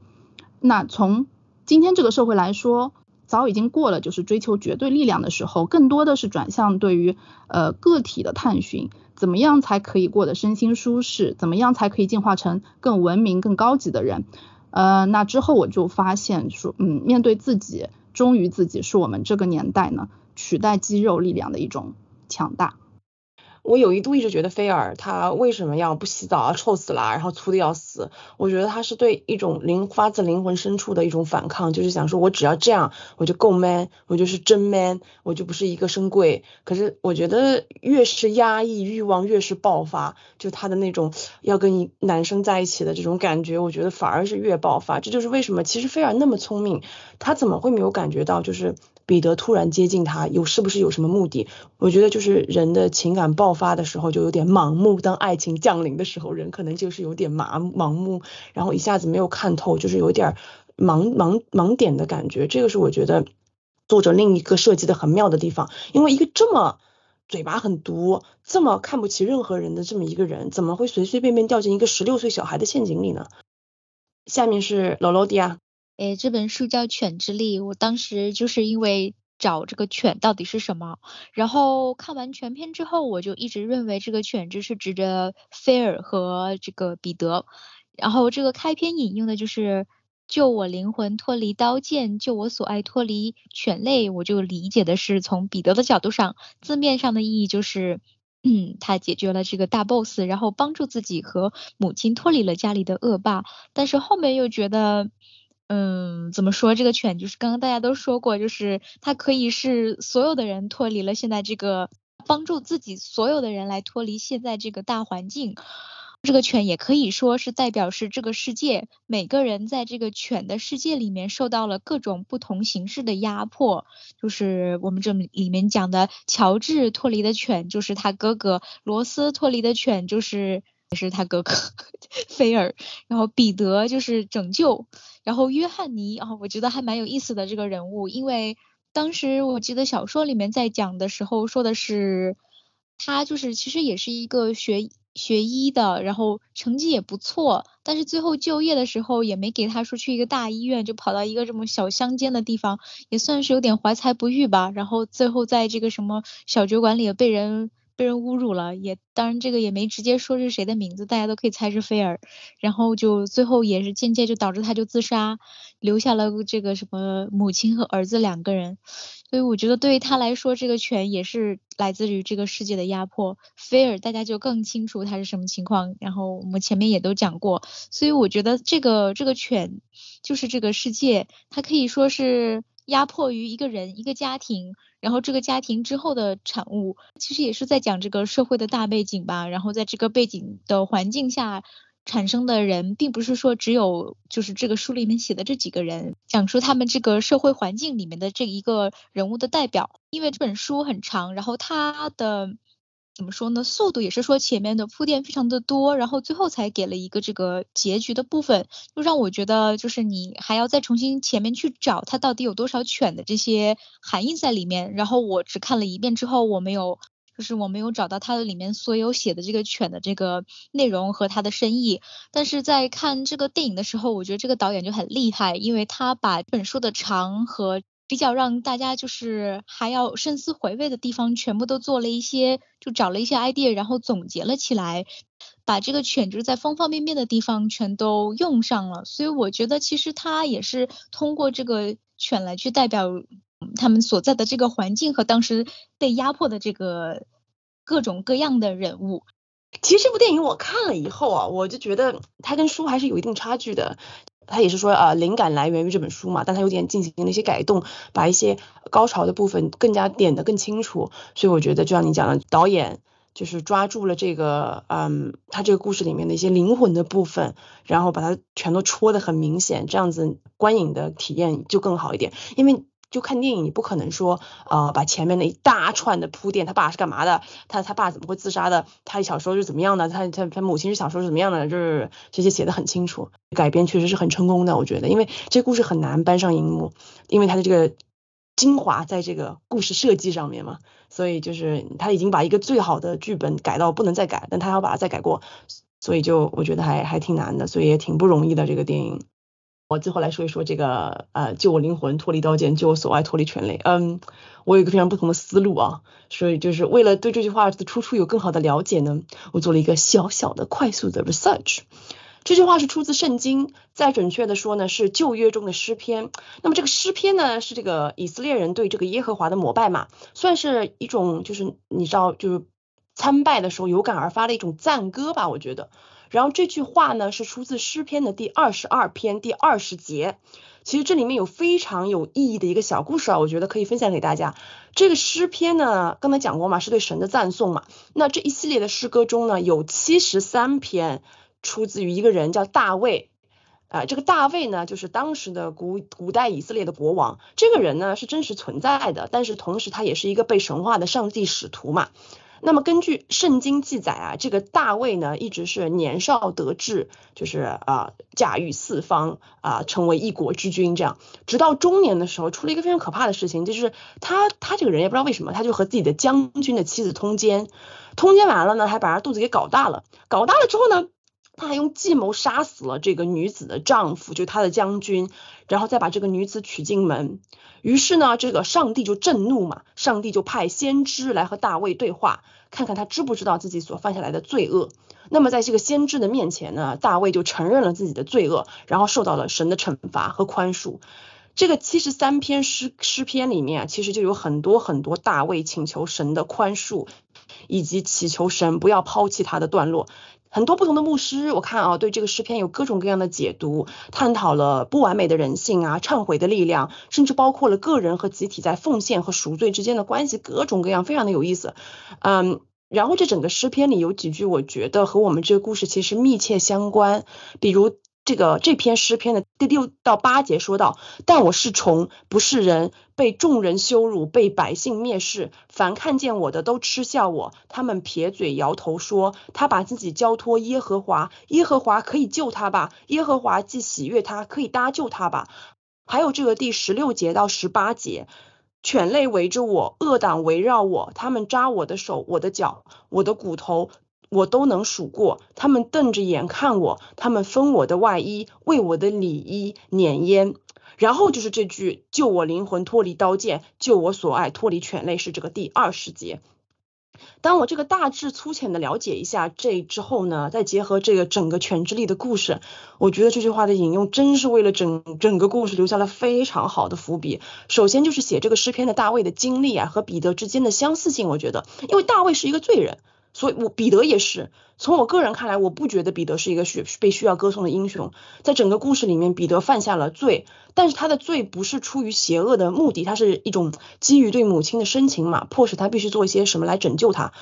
B: 那从今天这个社会来说，早已经过了就是追求绝对力量的时候，更多的是转向对于呃个体的探寻，怎么样才可以过得身心舒适，怎么样才可以进化成更文明、更高级的人？呃，那之后我就发现说，嗯，面对自己。忠于自己是我们这个年代呢取代肌肉力量的一种强大。
F: 我有一度一直觉得菲尔他为什么要不洗澡啊，臭死了，然后粗的要死。我觉得他是对一种灵发自灵魂深处的一种反抗，就是想说我只要这样我就够 man，我就是真 man，我就不是一个深贵。可是我觉得越是压抑欲望越是爆发，就他的那种要跟一男生在一起的这种感觉，我觉得反而是越爆发。这就是为什么其实菲尔那么聪明，他怎么会没有感觉到就是。彼得突然接近他，有是不是有什么目的？我觉得就是人的情感爆发的时候就有点盲目，当爱情降临的时候，人可能就是有点麻盲目，然后一下子没有看透，就是有点盲盲盲点的感觉。这个是我觉得作者另一个设计的很妙的地方，因为一个这么嘴巴很毒、这么看不起任何人的这么一个人，怎么会随随便便掉进一个十六岁小孩的陷阱里呢？下面是罗罗迪亚。
A: 诶，这本书叫《犬之力》，我当时 就是因为找这个犬到底是什么，然后看完全篇之后，我就一直认为这个犬只是指着菲尔和这个彼得，然后这个开篇引用的就是“救我灵魂脱离刀剑，救我所爱脱离犬类”，我就理解的是从彼得的角度上，字面上的意义就是，嗯，他解决了这个大 boss，然后帮助自己和母亲脱离了家里的恶霸，但是后面又觉得。嗯，怎么说这个犬就是刚刚大家都说过，就是它可以是所有的人脱离了现在这个，帮助自己所有的人来脱离现在这个大环境。这个犬也可以说是代表是这个世界，每个人在这个犬的世界里面受到了各种不同形式的压迫。就是我们这里面讲的乔治脱离的犬就是他哥哥，罗斯脱离的犬就是是他哥哥 菲尔，然后彼得就是拯救。然后约翰尼啊，我觉得还蛮有意思的这个人物，因为当时我记得小说里面在讲的时候说的是，他就是其实也是一个学学医的，然后成绩也不错，但是最后就业的时候也没给他说去一个大医院，就跑到一个这么小乡间的地方，也算是有点怀才不遇吧。然后最后在这个什么小酒馆里被人。被人侮辱了，也当然这个也没直接说是谁的名字，大家都可以猜是菲尔。然后就最后也是间接就导致他就自杀，留下了这个什么母亲和儿子两个人。所以我觉得对于他来说，这个犬也是来自于这个世界的压迫。菲尔大家就更清楚他是什么情况，然后我们前面也都讲过。所以我觉得这个这个犬就是这个世界，它可以说是。压迫于一个人、一个家庭，然后这个家庭之后的产物，其实也是在讲这个社会的大背景吧。然后在这个背景的环境下产生的人，并不是说只有就是这个书里面写的这几个人，讲述他们这个社会环境里面的这一个人物的代表。因为这本书很长，然后它的。怎么说呢？速度也是说前面的铺垫非常的多，然后最后才给了一个这个结局的部分，就让我觉得就是你还要再重新前面去找它到底有多少犬的这些含义在里面。然后我只看了一遍之后，我没有就是我没有找到它的里面所有写的这个犬的这个内容和它的深意。但是在看这个电影的时候，我觉得这个导演就很厉害，因为他把本书的长和。比较让大家就是还要深思回味的地方，全部都做了一些，就找了一些 idea，然后总结了起来。把这个犬只在方方面面的地方全都用上了。所以我觉得其实它也是通过这个犬来去代表他们所在的这个环境和当时被压迫的这个各种各样的人物。
F: 其实这部电影我看了以后啊，我就觉得它跟书还是有一定差距的。他也是说啊，灵感来源于这本书嘛，但他有点进行了一些改动，把一些高潮的部分更加点得更清楚。所以我觉得，就像你讲的，导演就是抓住了这个，嗯，他这个故事里面的一些灵魂的部分，然后把它全都戳得很明显，这样子观影的体验就更好一点，因为。就看电影，你不可能说，呃，把前面的一大串的铺垫，他爸是干嘛的，他他爸怎么会自杀的，他小时候是怎么样的，他他他母亲是小时候是怎么样的，就是这些写的很清楚，改编确实是很成功的，我觉得，因为这故事很难搬上荧幕，因为他的这个精华在这个故事设计上面嘛，所以就是他已经把一个最好的剧本改到不能再改，但他要把它再改过，所以就我觉得还还挺难的，所以也挺不容易的这个电影。我最后来说一说这个，呃，救我灵魂，脱离刀剑，救我所爱，脱离权力。嗯，我有一个非常不同的思路啊，所以就是为了对这句话的出处有更好的了解呢，我做了一个小小的、快速的 research。这句话是出自圣经，再准确的说呢，是旧约中的诗篇。那么这个诗篇呢，是这个以色列人对这个耶和华的膜拜嘛，算是一种就是你知道就是参拜的时候有感而发的一种赞歌吧，我觉得。然后这句话呢是出自诗篇的第二十二篇第二十节，其实这里面有非常有意义的一个小故事啊，我觉得可以分享给大家。这个诗篇呢，刚才讲过嘛，是对神的赞颂嘛。那这一系列的诗歌中呢，有七十三篇出自于一个人叫大卫，啊，这个大卫呢，就是当时的古古代以色列的国王。这个人呢是真实存在的，但是同时他也是一个被神化的上帝使徒嘛。那么根据圣经记载啊，这个大卫呢一直是年少得志，就是啊驾驭四方啊，成为一国之君这样。直到中年的时候，出了一个非常可怕的事情，就是他他这个人也不知道为什么，他就和自己的将军的妻子通奸，通奸完了呢，还把他肚子给搞大了，搞大了之后呢，他还用计谋杀死了这个女子的丈夫，就他的将军，然后再把这个女子娶进门。于是呢，这个上帝就震怒嘛，上帝就派先知来和大卫对话，看看他知不知道自己所犯下来的罪恶。那么在这个先知的面前呢，大卫就承认了自己的罪恶，然后受到了神的惩罚和宽恕。这个七十三篇诗诗篇里面啊，其实就有很多很多大卫请求神的宽恕，以及祈求神不要抛弃他的段落。很多不同的牧师，我看啊，对这个诗篇有各种各样的解读，探讨了不完美的人性啊，忏悔的力量，甚至包括了个人和集体在奉献和赎罪之间的关系，各种各样，非常的有意思。嗯，然后这整个诗篇里有几句，我觉得和我们这个故事其实密切相关，比如。这个这篇诗篇的第六到八节说到，但我是虫，不是人，被众人羞辱，被百姓蔑视，凡看见我的都嗤笑我。他们撇嘴摇头说，他把自己交托耶和华，耶和华可以救他吧？耶和华既喜悦他，可以搭救他吧？还有这个第十六节到十八节，犬类围着我，恶党围绕我，他们扎我的手，我的脚，我的骨头。我都能数过，他们瞪着眼看我，他们分我的外衣，为我的里衣碾烟。然后就是这句“救我灵魂脱离刀剑，救我所爱脱离犬类”，是这个第二十节。当我这个大致粗浅的了解一下这之后呢，再结合这个整个犬之力的故事，我觉得这句话的引用真是为了整整个故事留下了非常好的伏笔。首先就是写这个诗篇的大卫的经历啊，和彼得之间的相似性，我觉得，因为大卫是一个罪人。所以，我彼得也是。从我个人看来，我不觉得彼得是一个需被需要歌颂的英雄。在整个故事里面，彼得犯下了罪，但是他的罪不是出于邪恶的目的，他是一种基于对母亲的深情嘛，迫使他必须做一些什么来拯救他。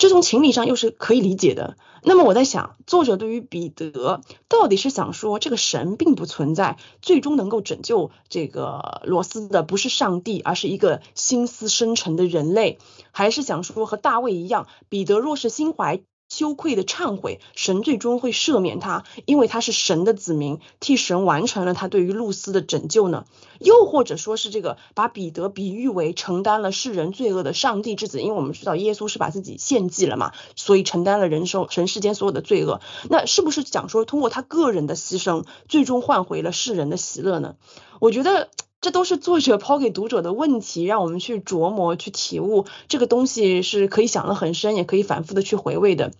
F: 这从情理上又是可以理解的。那么我在想，作者对于彼得到底是想说这个神并不存在，最终能够拯救这个罗斯的不是上帝，而是一个心思深沉的人类，还是想说和大卫一样，彼得若是心怀。羞愧的忏悔，神最终会赦免他，因为他是神的子民，替神完成了他对于露丝的拯救呢？又或者说是这个把彼得比喻为承担了世人罪恶的上帝之子，因为我们知道耶稣是把自己献祭了嘛，所以承担了人生神世间所有的罪恶。那是不是讲说通过他个人的牺牲，最终换回了世人的喜乐呢？我觉得。这都是作者抛给读者的问题，让我们去琢磨、去体悟。这个东西是可以想得很深，也可以反复的去回味的。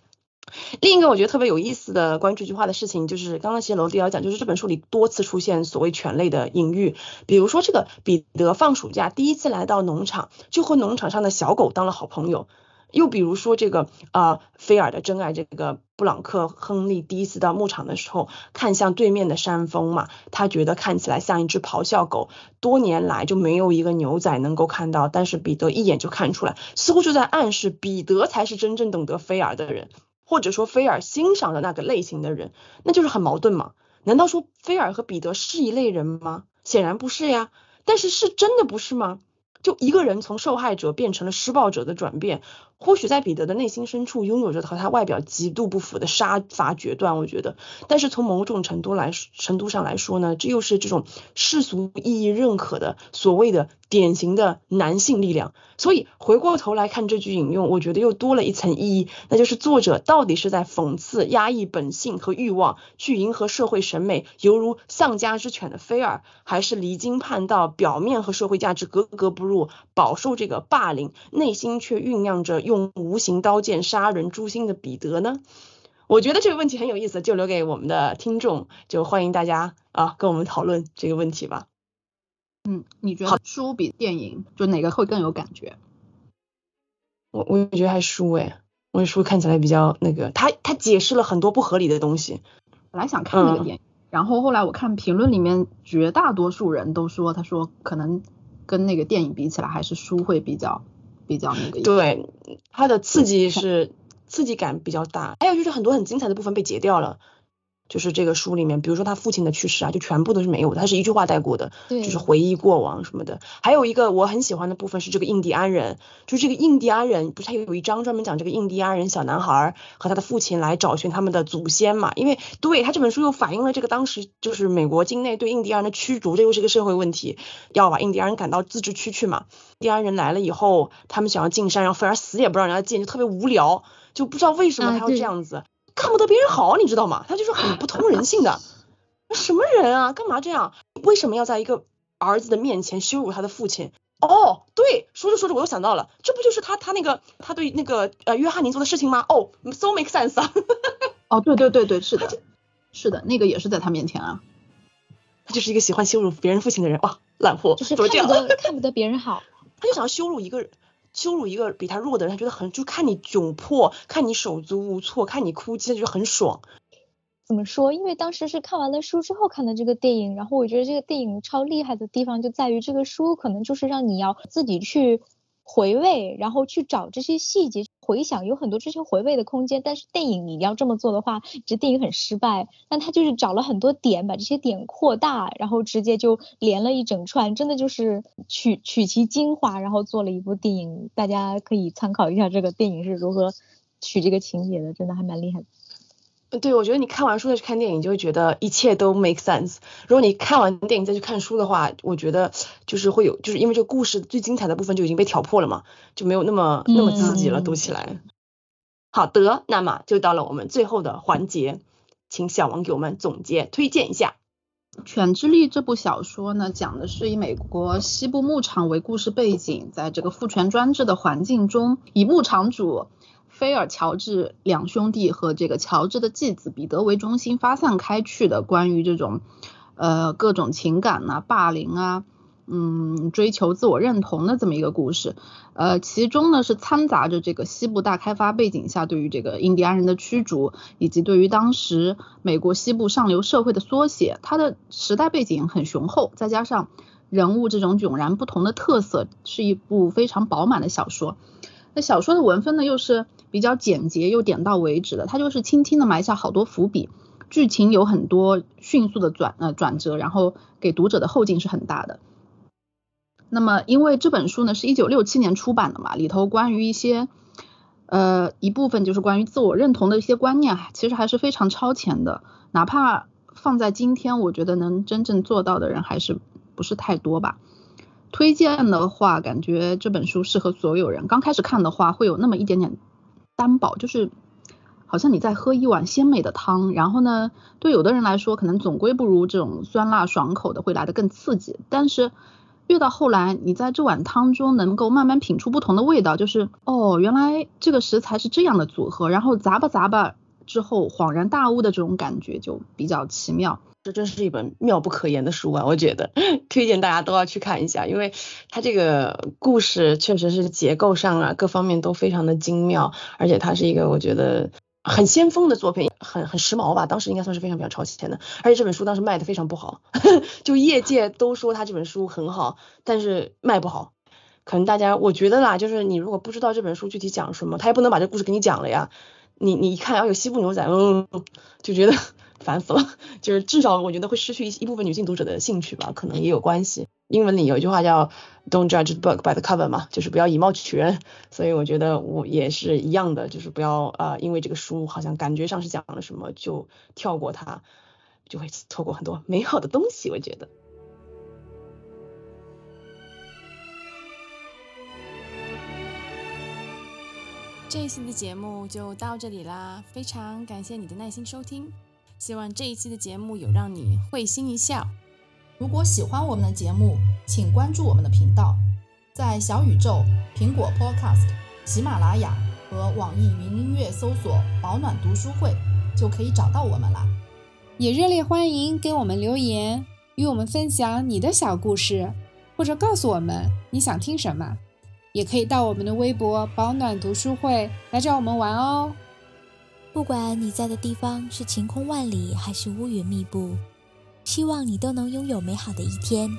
F: 另一个我觉得特别有意思的关于这句话的事情，就是刚刚其实楼迪要讲，就是这本书里多次出现所谓犬类的隐喻，比如说这个彼得放暑假第一次来到农场，就和农场上的小狗当了好朋友。又比如说这个啊，菲尔的真爱这个布朗克亨利第一次到牧场的时候，看向对面的山峰嘛，他觉得看起来像一只咆哮狗，多年来就没有一个牛仔能够看到，但是彼得一眼就看出来，似乎就在暗示彼得才是真正懂得菲尔的人。或者说菲尔欣赏的那个类型的人，那就是很矛盾嘛？难道说菲尔和彼得是一类人吗？显然不是呀。但是是真的不是吗？就一个人从受害者变成了施暴者的转变。或许在彼得的内心深处拥有着和他外表极度不符的杀伐决断，我觉得。但是从某种程度来程度上来说呢，这又是这种世俗意义认可的所谓的典型的男性力量。所以回过头来看这句引用，我觉得又多了一层意义，那就是作者到底是在讽刺压抑本性和欲望，去迎合社会审美，犹如丧家之犬的菲尔，还是离经叛道，表面和社会价值格格不入，饱受这个霸凌，内心却酝酿着。用无形刀剑杀人诛心的彼得呢？我觉得这个问题很有意思，就留给我们的听众，就欢迎大家啊跟我们讨论这个问题吧。
B: 嗯，你觉得书比电影就哪个会更有感觉？
F: 我我觉得还是书哎，我书看起来比较那个，他他解释了很多不合理的东西。
B: 本来想看那个电影，然后后来我看评论里面，绝大多数人都说，他说可能跟那个电影比起来，还是书会比较。比较那个，
F: 对，它的刺激是刺激感比较大，还有就是很多很精彩的部分被截掉了。就是这个书里面，比如说他父亲的去世啊，就全部都是没有的，他是一句话带过的，就是回忆过往什么的。还有一个我很喜欢的部分是这个印第安人，就是这个印第安人，不是他有一章专门讲这个印第安人小男孩和他的父亲来找寻他们的祖先嘛？因为对他这本书又反映了这个当时就是美国境内对印第安人的驱逐，这又是个社会问题，要把印第安人赶到自治区去嘛。印第安人来了以后，他们想要进山，然后反而死也不让人家进，就特别无聊，就不知道为什么他要这样子。看不得别人好，你知道吗？他就是很不通人性的，什么人啊？干嘛这样？为什么要在一个儿子的面前羞辱他的父亲？哦，对，说着说着我又想到了，这不就是他他那个他对那个呃约翰尼做的事情吗？哦，so make sense 啊。
B: 哦，对对对对，是的，是的，那个也是在他面前啊。
F: 他就是一个喜欢羞辱别人父亲的人哇，烂货，
A: 就是看不得看不得别人好，
F: 他就想要羞辱一个人。羞辱一个比他弱的人，他觉得很就看你窘迫，看你手足无措，看你哭泣，他觉得很爽。
A: 怎么说？因为当时是看完了书之后看的这个电影，然后我觉得这个电影超厉害的地方就在于这个书可能就是让你要自己去。回味，然后去找这些细节，回想有很多这些回味的空间。但是电影你要这么做的话，这电影很失败。但他就是找了很多点，把这些点扩大，然后直接就连了一整串，真的就是取取其精华，然后做了一部电影。大家可以参考一下这个电影是如何取这个情节的，真的还蛮厉害的。
F: 对，我觉得你看完书再去看电影，就会觉得一切都 make sense。如果你看完电影再去看书的话，我觉得就是会有，就是因为这个故事最精彩的部分就已经被挑破了嘛，就没有那么那么刺激了，读起来。好的，那么就到了我们最后的环节，请小王给我们总结推荐一下《
B: 犬之力》这部小说呢，讲的是以美国西部牧场为故事背景，在这个父权专制的环境中，以牧场主。菲尔、乔治两兄弟和这个乔治的继子彼得为中心发散开去的关于这种呃各种情感啊、霸凌啊、嗯追求自我认同的这么一个故事，呃其中呢是掺杂着这个西部大开发背景下对于这个印第安人的驱逐，以及对于当时美国西部上流社会的缩写，它的时代背景很雄厚，再加上人物这种迥然不同的特色，是一部非常饱满的小说。那小说的文风呢，又是比较简洁又点到为止的，它就是轻轻的埋下好多伏笔，剧情有很多迅速的转呃转折，然后给读者的后劲是很大的。那么因为这本书呢是一九六七年出版的嘛，里头关于一些呃一部分就是关于自我认同的一些观念，其实还是非常超前的，哪怕放在今天，我觉得能真正做到的人还是不是太多吧。推荐的话，感觉这本书适合所有人。刚开始看的话，会有那么一点点单薄，就是好像你在喝一碗鲜美的汤。然后呢，对有的人来说，可能总归不如这种酸辣爽口的会来的更刺激。但是越到后来，你在这碗汤中能够慢慢品出不同的味道，就是哦，原来这个食材是这样的组合，然后咂吧咂吧，
H: 之后恍然大悟的这种感觉就比较奇妙。
F: 这真是一本妙不可言的书啊！我觉得推荐大家都要去看一下，因为它这个故事确实是结构上啊各方面都非常的精妙，而且它是一个我觉得很先锋的作品，很很时髦吧，当时应该算是非常非常超前的。而且这本书当时卖的非常不好，就业界都说他这本书很好，但是卖不好。可能大家我觉得啦，就是你如果不知道这本书具体讲什么，他也不能把这故事给你讲了呀。你你一看要有西部牛仔，嗯，就觉得。烦死了，就是至少我觉得会失去一一部分女性读者的兴趣吧，可能也有关系。英文里有一句话叫 "Don't judge the book by the cover" 嘛，就是不要以貌取人。所以我觉得我也是一样的，就是不要呃，因为这个书好像感觉上是讲了什么就跳过它，就会错过很多美好的东西。我觉得。
G: 这一期的节目就到这里啦，非常感谢你的耐心收听。希望这一期的节目有让你会心一笑。
B: 如果喜欢我们的节目，请关注我们的频道，在小宇宙、苹果 Podcast、喜马拉雅和网易云音乐搜索“保暖读书会”就可以找到我们啦。
E: 也热烈欢迎给我们留言，与我们分享你的小故事，或者告诉我们你想听什么。也可以到我们的微博“保暖读书会”来找我们玩哦。
C: 不管你在的地方是晴空万里还是乌云密布，希望你都能拥有美好的一天。